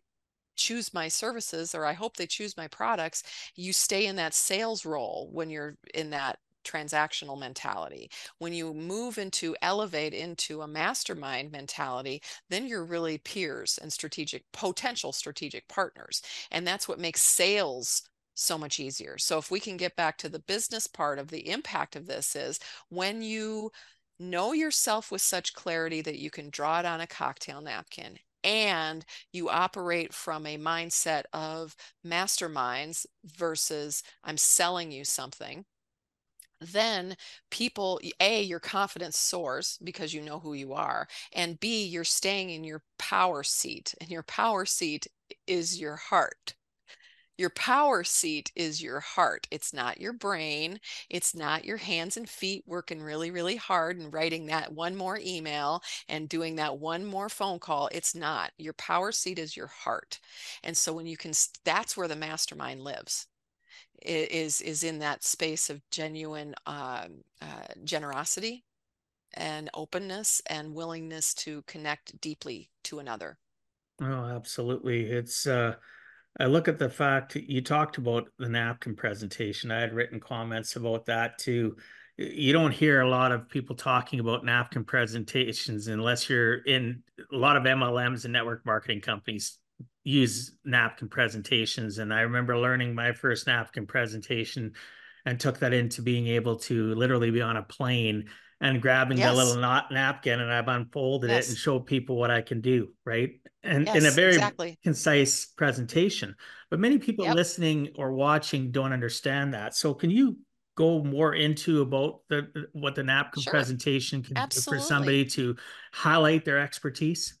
choose my services or I hope they choose my products, you stay in that sales role when you're in that transactional mentality. When you move into elevate into a mastermind mentality, then you're really peers and strategic potential strategic partners. And that's what makes sales so much easier. So if we can get back to the business part of the impact of this is when you know yourself with such clarity that you can draw it on a cocktail napkin and you operate from a mindset of masterminds versus I'm selling you something then people a your confidence soars because you know who you are and b you're staying in your power seat and your power seat is your heart. Your power seat is your heart. It's not your brain. It's not your hands and feet working really really hard and writing that one more email and doing that one more phone call. It's not. Your power seat is your heart. And so when you can that's where the mastermind lives is is in that space of genuine uh, uh, generosity and openness and willingness to connect deeply to another. Oh, absolutely. It's uh I look at the fact you talked about the napkin presentation. I had written comments about that too. You don't hear a lot of people talking about napkin presentations unless you're in a lot of MLMs and network marketing companies use napkin presentations. And I remember learning my first napkin presentation and took that into being able to literally be on a plane and grabbing yes. little not napkin and I've unfolded yes. it and showed people what I can do, right? And yes, in a very exactly. concise presentation. But many people yep. listening or watching don't understand that. So can you go more into about the what the napkin sure. presentation can Absolutely. do for somebody to highlight their expertise?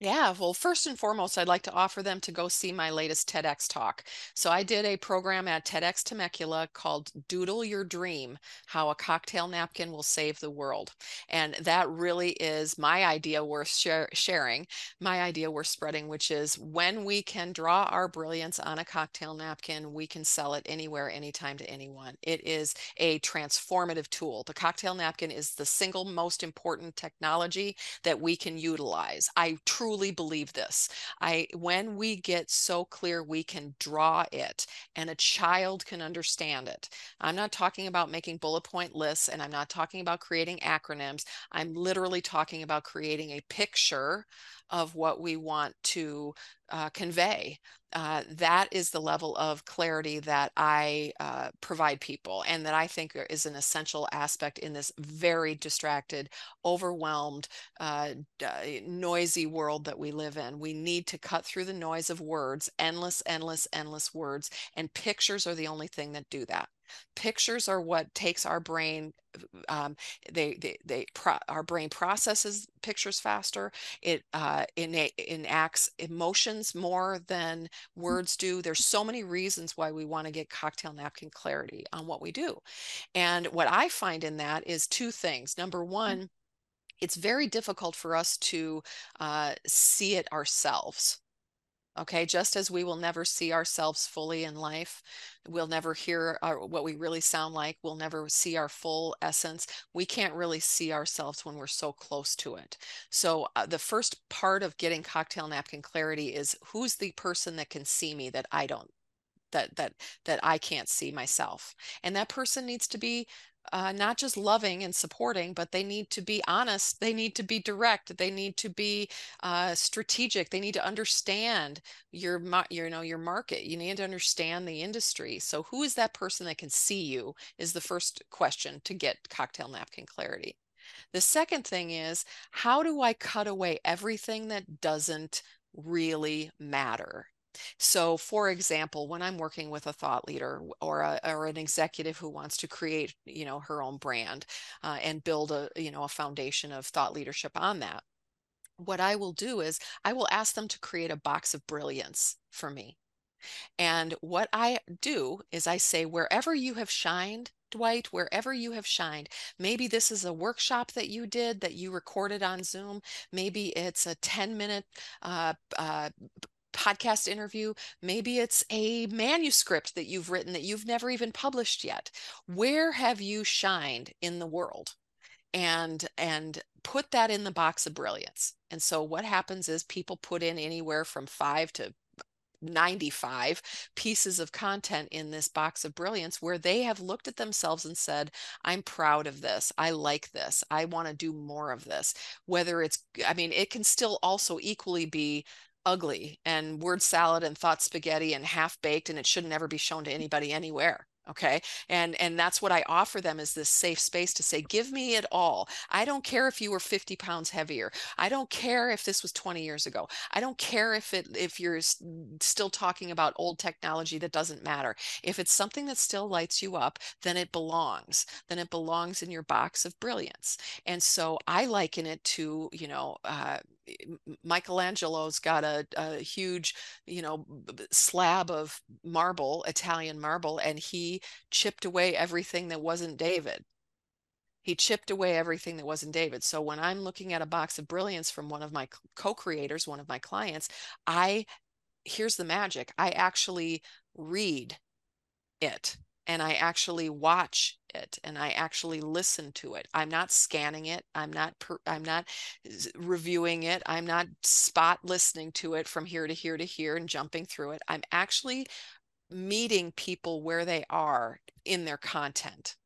Yeah, well, first and foremost, I'd like to offer them to go see my latest TEDx talk. So I did a program at TEDx Temecula called Doodle Your Dream How a Cocktail Napkin Will Save the World. And that really is my idea worth share- sharing, my idea worth spreading, which is when we can draw our brilliance on a cocktail napkin, we can sell it anywhere, anytime to anyone. It is a transformative tool. The cocktail napkin is the single most important technology that we can utilize. I truly truly believe this. I when we get so clear we can draw it and a child can understand it. I'm not talking about making bullet point lists and I'm not talking about creating acronyms. I'm literally talking about creating a picture of what we want to uh, convey. Uh, that is the level of clarity that I uh, provide people and that I think is an essential aspect in this very distracted, overwhelmed, uh, noisy world that we live in. We need to cut through the noise of words, endless, endless, endless words, and pictures are the only thing that do that. Pictures are what takes our brain um, they they, they pro- our brain processes pictures faster. It uh, ina- enacts emotions more than words do. There's so many reasons why we want to get cocktail napkin clarity on what we do. And what i find in that is two things. Number one it's very difficult for us to uh, see it ourselves Okay, just as we will never see ourselves fully in life, we'll never hear our, what we really sound like, we'll never see our full essence. We can't really see ourselves when we're so close to it. So, uh, the first part of getting cocktail napkin clarity is who's the person that can see me that I don't that that that I can't see myself. And that person needs to be uh, not just loving and supporting, but they need to be honest. They need to be direct. They need to be uh, strategic. They need to understand your, your, you know, your market. You need to understand the industry. So, who is that person that can see you? Is the first question to get cocktail napkin clarity. The second thing is, how do I cut away everything that doesn't really matter? So, for example, when I'm working with a thought leader or a, or an executive who wants to create, you know, her own brand uh, and build a, you know, a foundation of thought leadership on that, what I will do is I will ask them to create a box of brilliance for me. And what I do is I say, wherever you have shined, Dwight, wherever you have shined. Maybe this is a workshop that you did that you recorded on Zoom. Maybe it's a 10 minute uh, uh, podcast interview. Maybe it's a manuscript that you've written that you've never even published yet. Where have you shined in the world? And and put that in the box of brilliance. And so what happens is people put in anywhere from 5 to 95 pieces of content in this box of brilliance where they have looked at themselves and said, I'm proud of this. I like this. I want to do more of this. Whether it's, I mean, it can still also equally be ugly and word salad and thought spaghetti and half baked and it should never be shown to anybody anywhere okay? And and that's what i offer them is this safe space to say give me it all. I don't care if you were 50 pounds heavier. I don't care if this was 20 years ago. I don't care if it if you're still talking about old technology that doesn't matter. If it's something that still lights you up then it belongs. Then it belongs in your box of brilliance. And so i liken it to you know uh, Michelangelo's got a, a, huge, you know, slab of marble, Italian marble, and he chipped away everything that wasn't David. He chipped away everything that wasn't David. So when I'm looking at a box of brilliance from one of my co-creators, one of my clients, I here's the magic. I actually read it and I actually watch it and I actually listen to it. I'm not scanning it. I'm not per, I'm not reviewing it. I'm not spot listening to it from here to here to here and jumping through it. I'm actually meeting people where they are in their content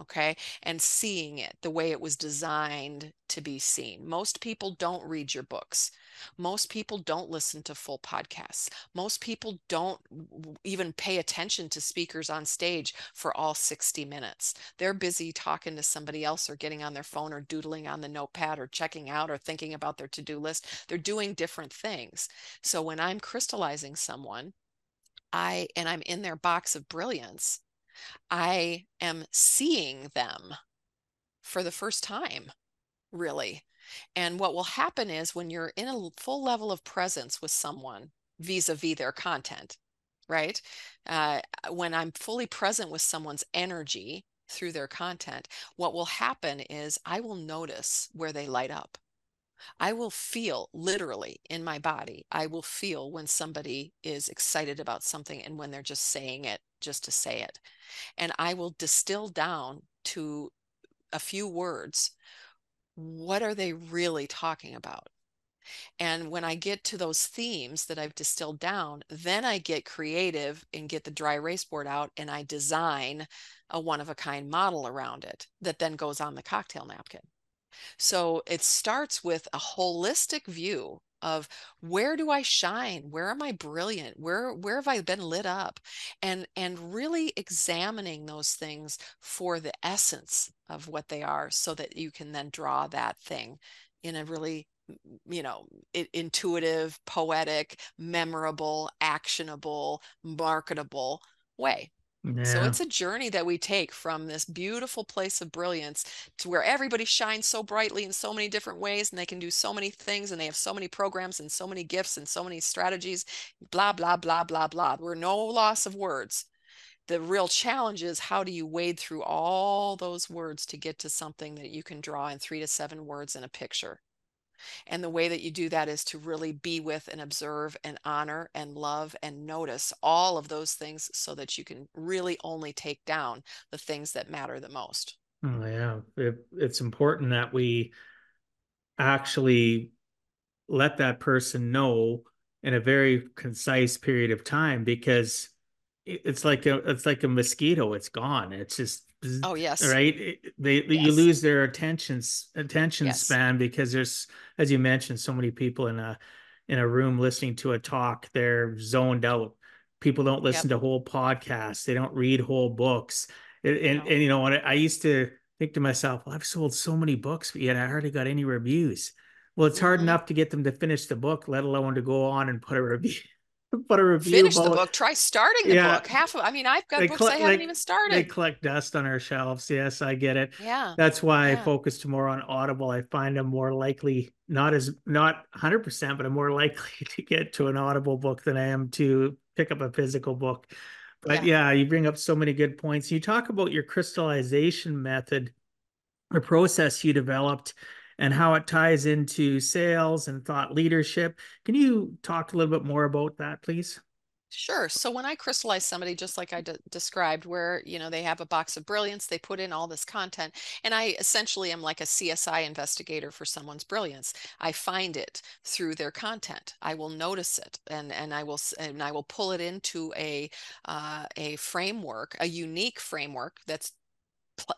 okay and seeing it the way it was designed to be seen. Most people don't read your books. Most people don't listen to full podcasts. Most people don't even pay attention to speakers on stage for all 60 minutes. They're busy talking to somebody else or getting on their phone or doodling on the notepad or checking out or thinking about their to-do list. They're doing different things. So when i'm crystallizing someone I and I'm in their box of brilliance, I am seeing them for the first time, really. And what will happen is when you're in a full level of presence with someone vis-a-vis their content, right? Uh, when I'm fully present with someone's energy through their content, what will happen is I will notice where they light up. I will feel literally in my body, I will feel when somebody is excited about something and when they're just saying it just to say it. And I will distill down to a few words what are they really talking about? And when I get to those themes that I've distilled down, then I get creative and get the dry erase board out and I design a one of a kind model around it that then goes on the cocktail napkin. So it starts with a holistic view of where do I shine? Where am I brilliant? Where where have I been lit up? And and really examining those things for the essence of what they are so that you can then draw that thing in a really you know intuitive poetic memorable actionable marketable way yeah. So it's a journey that we take from this beautiful place of brilliance to where everybody shines so brightly in so many different ways and they can do so many things and they have so many programs and so many gifts and so many strategies, blah, blah, blah, blah, blah. We're no loss of words. The real challenge is how do you wade through all those words to get to something that you can draw in three to seven words in a picture? And the way that you do that is to really be with and observe and honor and love and notice all of those things so that you can really only take down the things that matter the most. Oh, yeah. It, it's important that we actually let that person know in a very concise period of time because it's like a it's like a mosquito. It's gone. It's just oh yes right. They yes. you lose their attention attention yes. span because there's as you mentioned so many people in a in a room listening to a talk. They're zoned out. People don't listen yep. to whole podcasts. They don't read whole books. And, and, and you know, I used to think to myself, well, I've sold so many books, but yet I hardly got any reviews. Well, it's hard mm-hmm. enough to get them to finish the book, let alone to go on and put a review put a review. Finish about, the book. Try starting the yeah. book. Half of, I mean, I've got they books I haven't even started. They collect dust on our shelves. Yes, I get it. Yeah. That's why yeah. I focus more on Audible. I find I'm more likely, not as not 100, percent but I'm more likely to get to an Audible book than I am to pick up a physical book. But yeah, yeah you bring up so many good points. You talk about your crystallization method, the process you developed and how it ties into sales and thought leadership. Can you talk a little bit more about that, please? Sure. So when I crystallize somebody, just like I described, where you know they have a box of brilliance, they put in all this content, and I essentially am like a CSI investigator for someone's brilliance. I find it through their content. I will notice it, and and I will and I will pull it into a uh, a framework, a unique framework that's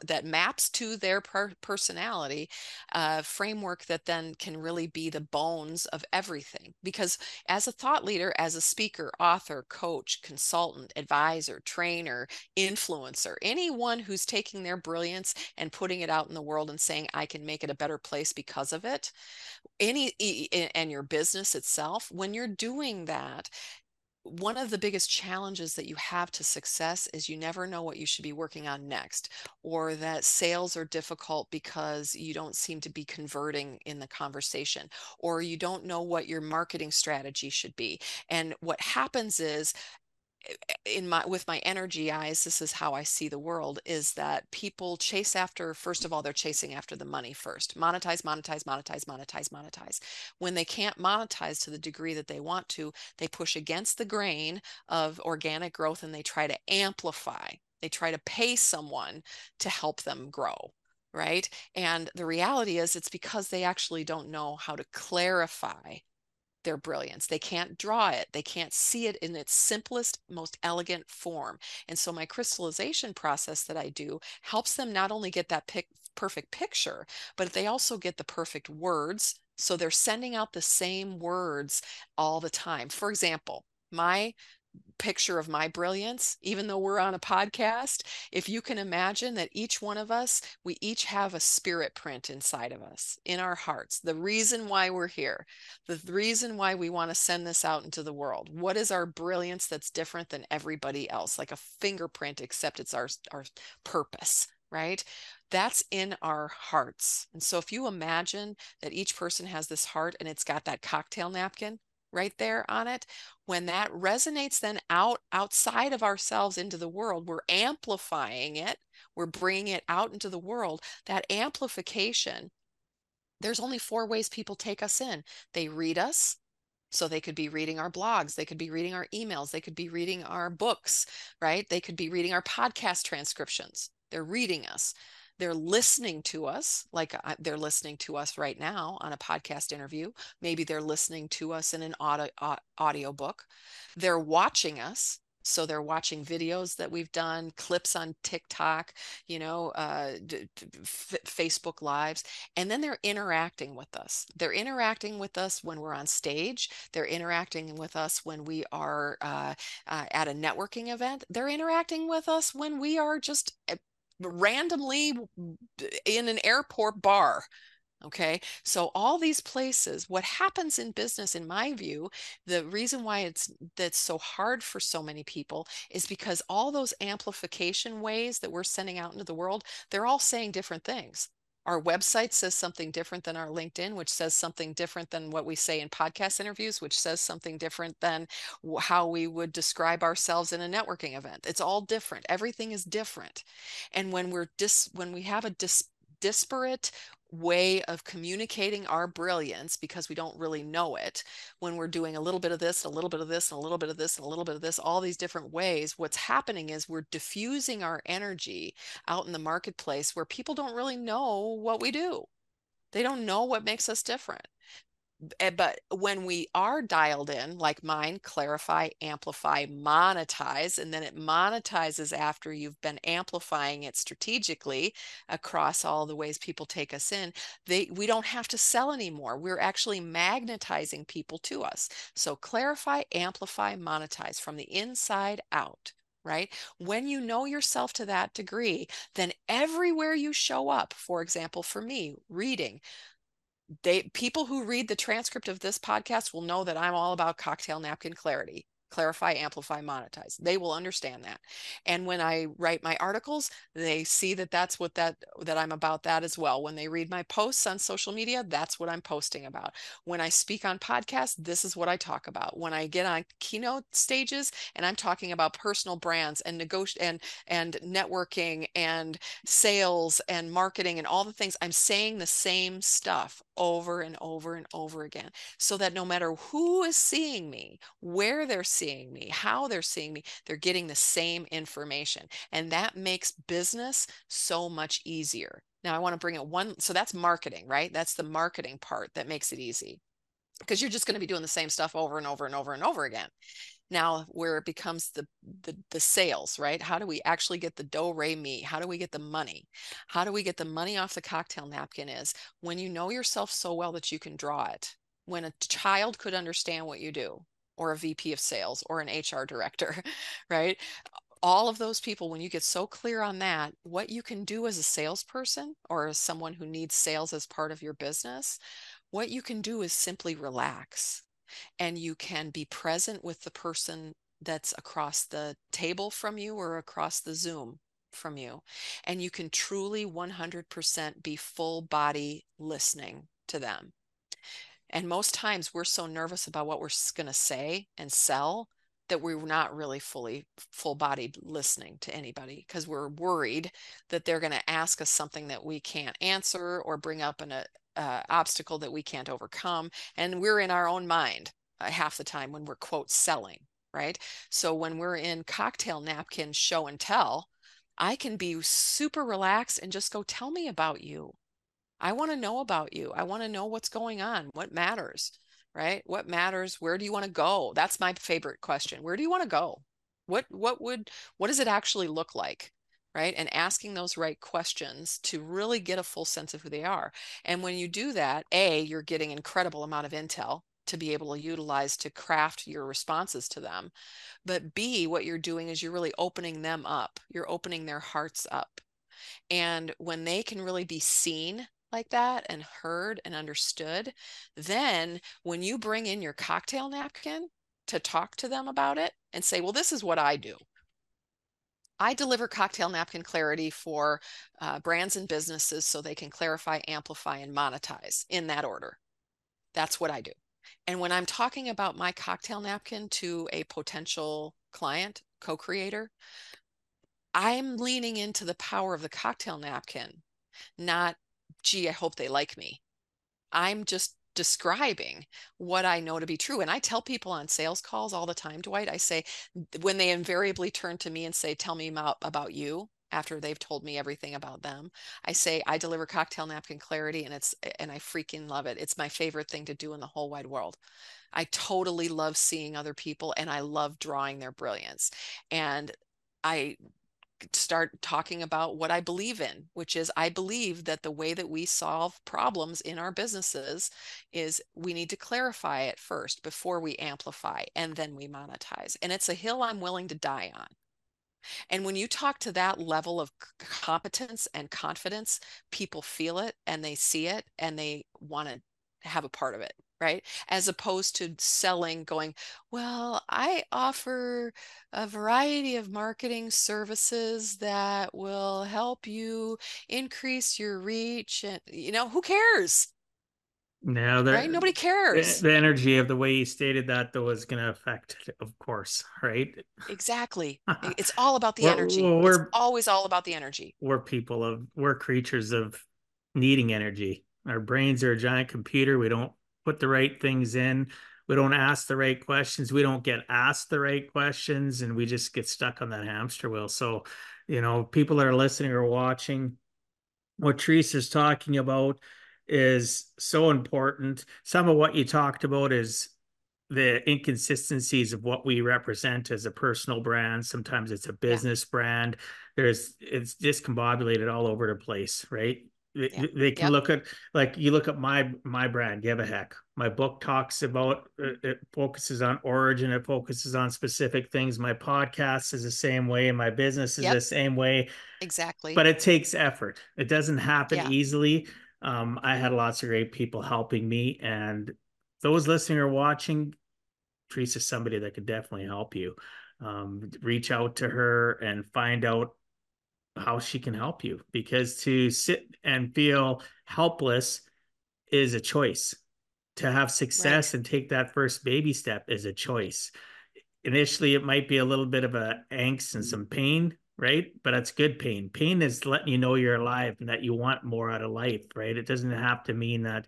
that maps to their per personality uh, framework that then can really be the bones of everything. Because as a thought leader as a speaker author coach consultant advisor trainer influencer anyone who's taking their brilliance and putting it out in the world and saying i can make it a better place because of it any and your business itself when you're doing that one of the biggest challenges that you have to success is you never know what you should be working on next, or that sales are difficult because you don't seem to be converting in the conversation, or you don't know what your marketing strategy should be. And what happens is in my with my energy eyes this is how i see the world is that people chase after first of all they're chasing after the money first. Monetize monetize monetize monetize monetize. When they can't monetize to the degree that they want to they push against the grain of organic growth and they try to amplify they try to pay someone to help them grow right? And the reality is it's because they actually don't know how to clarify their brilliance. They can't draw it, they can't see it in its simplest, most elegant form. And so, my crystallization process that I do helps them not only get that pic- perfect picture, but they also get the perfect words. So, they're sending out the same words all the time. For example, my picture of my brilliance, even though we're on a podcast, if you can imagine that each one of us, we each have a spirit print inside of us, in our hearts. The reason why we're here, the reason why we want to send this out into the world. What is our brilliance that's different than everybody else? Like a fingerprint, except it's our, our purpose right? That's in our hearts. And so if you imagine that each person has this heart and it's got that cocktail napkin, right there on it when that resonates then out outside of ourselves into the world we're amplifying it we're bringing it out into the world that amplification there's only four ways people take us in. They read us so they could be reading our blogs they could be reading our emails they could be reading our books right? They could be reading our podcast transcriptions. They're reading us they're listening to us like uh, they're listening to us right now on a podcast interview maybe they're listening to us in an audio, audio book. They're watching us so they're watching videos that we've done clips on tiktok you know uh, facebook lives and then they're interacting with us. They're interacting with us when we're on stage. They're interacting with us when we are uh, uh, at a networking event. They're interacting with us when we are just eh, randomly in an airport bar. Okay. So all these places, what happens in business, in my view, the reason why it's that's so hard for so many people is because all those amplification ways that we're sending out into the world, they're all saying different things. Our website says something different than our LinkedIn, which says something different than what we say in podcast interviews, which says something different than how we would describe ourselves in a networking event. It's all different. Everything is different. And when we're dis when we have a dis disparate way of communicating our brilliance because we don't really know it when we're doing a little bit of this a little bit of this and a little bit of this and a little bit of this all these different ways what's happening is we're diffusing our energy out in the marketplace where people don't really know what we do. They don't know what makes us different Eh, but when we are dialed in, like mine, clarify, amplify, monetize, and then it monetizes after you've been amplifying it strategically across all the ways people take us in, they we don't have to sell anymore. We're actually magnetizing people to us. So clarify, amplify, monetize from the inside out right? When you know yourself to that degree, then everywhere you show up, for example, for me, reading, they people who read the transcript of this podcast will know that I'm all about cocktail napkin clarity clarify, amplify, monetize. They will understand that. And when I write my articles, they see that that's what that that I'm about that as well. When they read my posts on social media, that's what I'm posting about. When I speak on podcasts, this is what I talk about. When I get on keynote stages and I'm talking about personal brands and negotiate and and networking and sales and marketing and all the things, I'm saying the same stuff over and over and over again so that no matter who is seeing me, where they're seeing me, how they're seeing me, they're getting the same information. And that makes business so much easier. Now, I want to bring it one. So that's marketing, right? That's the marketing part that makes it easy because you're just going to be doing the same stuff over and over and over and over again now where it becomes the, the the sales right? How do we actually get the do re mi? How do we get the money? How do we get the money off the cocktail napkin is when you know yourself so well that you can draw it. When a child could understand what you do or a VP of sales or an HR director, right? All of those people, when you get so clear on that, what you can do as a salesperson or as someone who needs sales as part of your business, what you can do is simply relax and you can be present with the person that's across the table from you or across the Zoom from you. And you can truly 100% be full body listening to them. And most times we're so nervous about what we're going to say and sell that we're not really fully full bodied listening to anybody because we're worried that they're going to ask us something that we can't answer or bring up an uh, obstacle that we can't overcome. And we're in our own mind uh, half the time when we're quote selling, right? So when we're in cocktail napkin show and tell, I can be super relaxed and just go, tell me about you. I want to know about you. I want to know what's going on, what matters, right? What matters? Where do you want to go? That's my favorite question. Where do you want to go? What what would what does it actually look like? Right? And asking those right questions to really get a full sense of who they are. And when you do that, A, you're getting incredible amount of intel to be able to utilize to craft your responses to them. But B, what you're doing is you're really opening them up. You're opening their hearts up. And when they can really be seen like that and heard and understood, then when you bring in your cocktail napkin to talk to them about it and say, well, this is what I do. I deliver cocktail napkin clarity for uh, brands and businesses so they can clarify, amplify, and monetize in that order. That's what I do. And when I'm talking about my cocktail napkin to a potential client, co creator, I'm leaning into the power of the cocktail napkin, not gee, I hope they like me. I'm just describing what I know to be true. And I tell people on sales calls all the time, Dwight, I say, when they invariably turn to me and say, Tell me about, about you after they've told me everything about them, I say, I deliver cocktail napkin clarity and it's, and I freaking love it. It's my favorite thing to do in the whole wide world. I totally love seeing other people and I love drawing their brilliance. And I start talking about what I believe in, which is I believe that the way that we solve problems in our businesses is we need to clarify it first before we amplify and then we monetize. And it's a hill I'm willing to die on. And when you talk to that level of competence and confidence, people feel it and they see it and they want to have a part of it right? As opposed to selling, going, well, I offer a variety of marketing services that will help you increase your reach. And, you know, who cares? No, right? Nobody cares. The, the, energy of the way you stated that, though, is going to affect, of course, right? Exactly. it's all about the we're, energy. We're it's always all about the energy. We're people of, we're creatures of needing energy. Our brains are a giant computer. We don't put the right things in. We don't ask the right questions. We don't get asked the right questions, and we just get stuck on that hamster wheel. So, you know, people that are listening or watching, what Theresa's talking about, is so important. Some of what you talked about is the inconsistencies of what we represent as a personal brand. Sometimes it's a business yeah. brand. There's it's discombobulated all over the place, right? Yeah. They, can yep. look at like you look at my my brand, give a heck. My book talks about uh, it focuses on origin, it focuses on specific things. My podcast is the same way, my business is yep. the same way. Exactly. But it takes effort. It doesn't happen yeah. easily. Um, I had lots of great people helping me, and those listening or watching, Theresa's somebody that could definitely help you. Um, reach out to her and find out how she can help you because to sit and feel helpless is a choice. To have success right. and take that first baby step is a choice. Initially, it might be a little bit of a angst and some pain, right? But it's good pain. Pain is letting you know you're alive and that you want more out of life, right? It doesn't have to mean that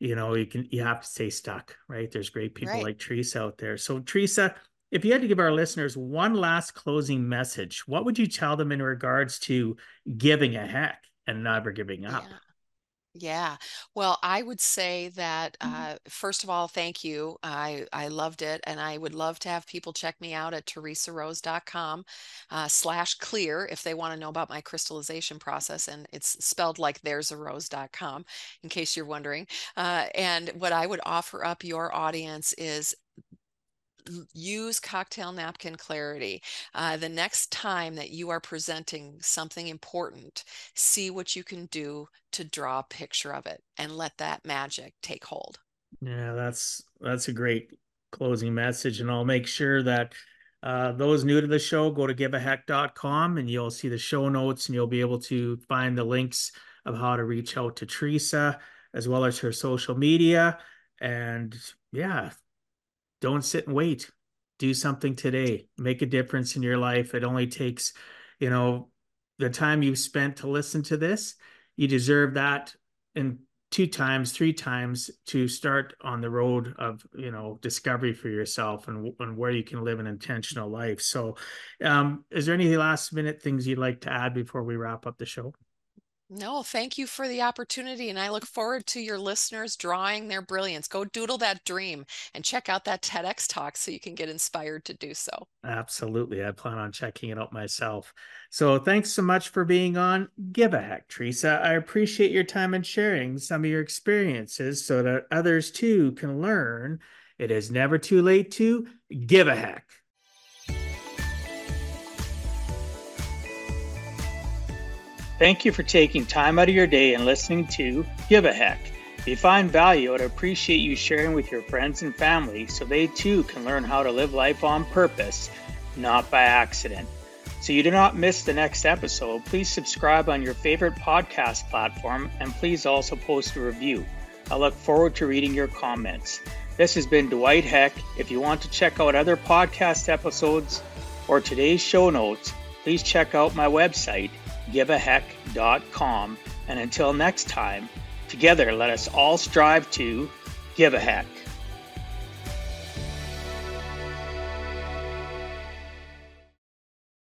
you know you can you have to stay stuck right there's great people right. like theresa out there so theresa if you had to give our listeners one last closing message what would you tell them in regards to giving a heck and never giving up yeah. Yeah. Well, I would say that mm-hmm. uh, first of all, thank you. I I loved it, and I would love to have people check me out at theresarose.com uh, slash clear if they want to know about my crystallization process, and it's spelled like there's a rose.com in case you're wondering. Uh, and what I would offer up your audience is use cocktail napkin clarity. Uh, the next time that you are presenting something important, see what you can do to draw a picture of it and let that magic take hold. Yeah, that's that's a great closing message, and I'll make sure that uh, those new to the show go to giveaheck.com and you'll see the show notes and you'll be able to find the links of how to reach out to Theresa as well as her social media. And yeah, don't sit and wait. Do something today. Make a difference in your life. It only takes, you know, the time you've spent to listen to this. You deserve that in two times, three times to start on the road of, you know, discovery for yourself and, and where you can live an intentional life. So, um, is there any last minute things you'd like to add before we wrap up the show? No, thank you for the opportunity. And I look forward to your listeners drawing their brilliance. Go doodle that dream and check out that TEDx talk so you can get inspired to do so. Absolutely. I plan on checking it out myself. So thanks so much for being on Give a Heck, Theresa. I appreciate your time and sharing some of your experiences so that others too can learn it is never too late to give a heck. Thank you for taking time out of your day and listening to Give a Heck. If you find value, I'd appreciate you sharing with your friends and family so they too can learn how to live life on purpose, not by accident. So you do not miss the next episode, please subscribe on your favorite podcast platform and please also post a review. I look forward to reading your comments. This has been Dwight Heck. If you want to check out other podcast episodes or today's show notes, please check out my website giveaheck.com. And until next time, together let us all strive to give a heck.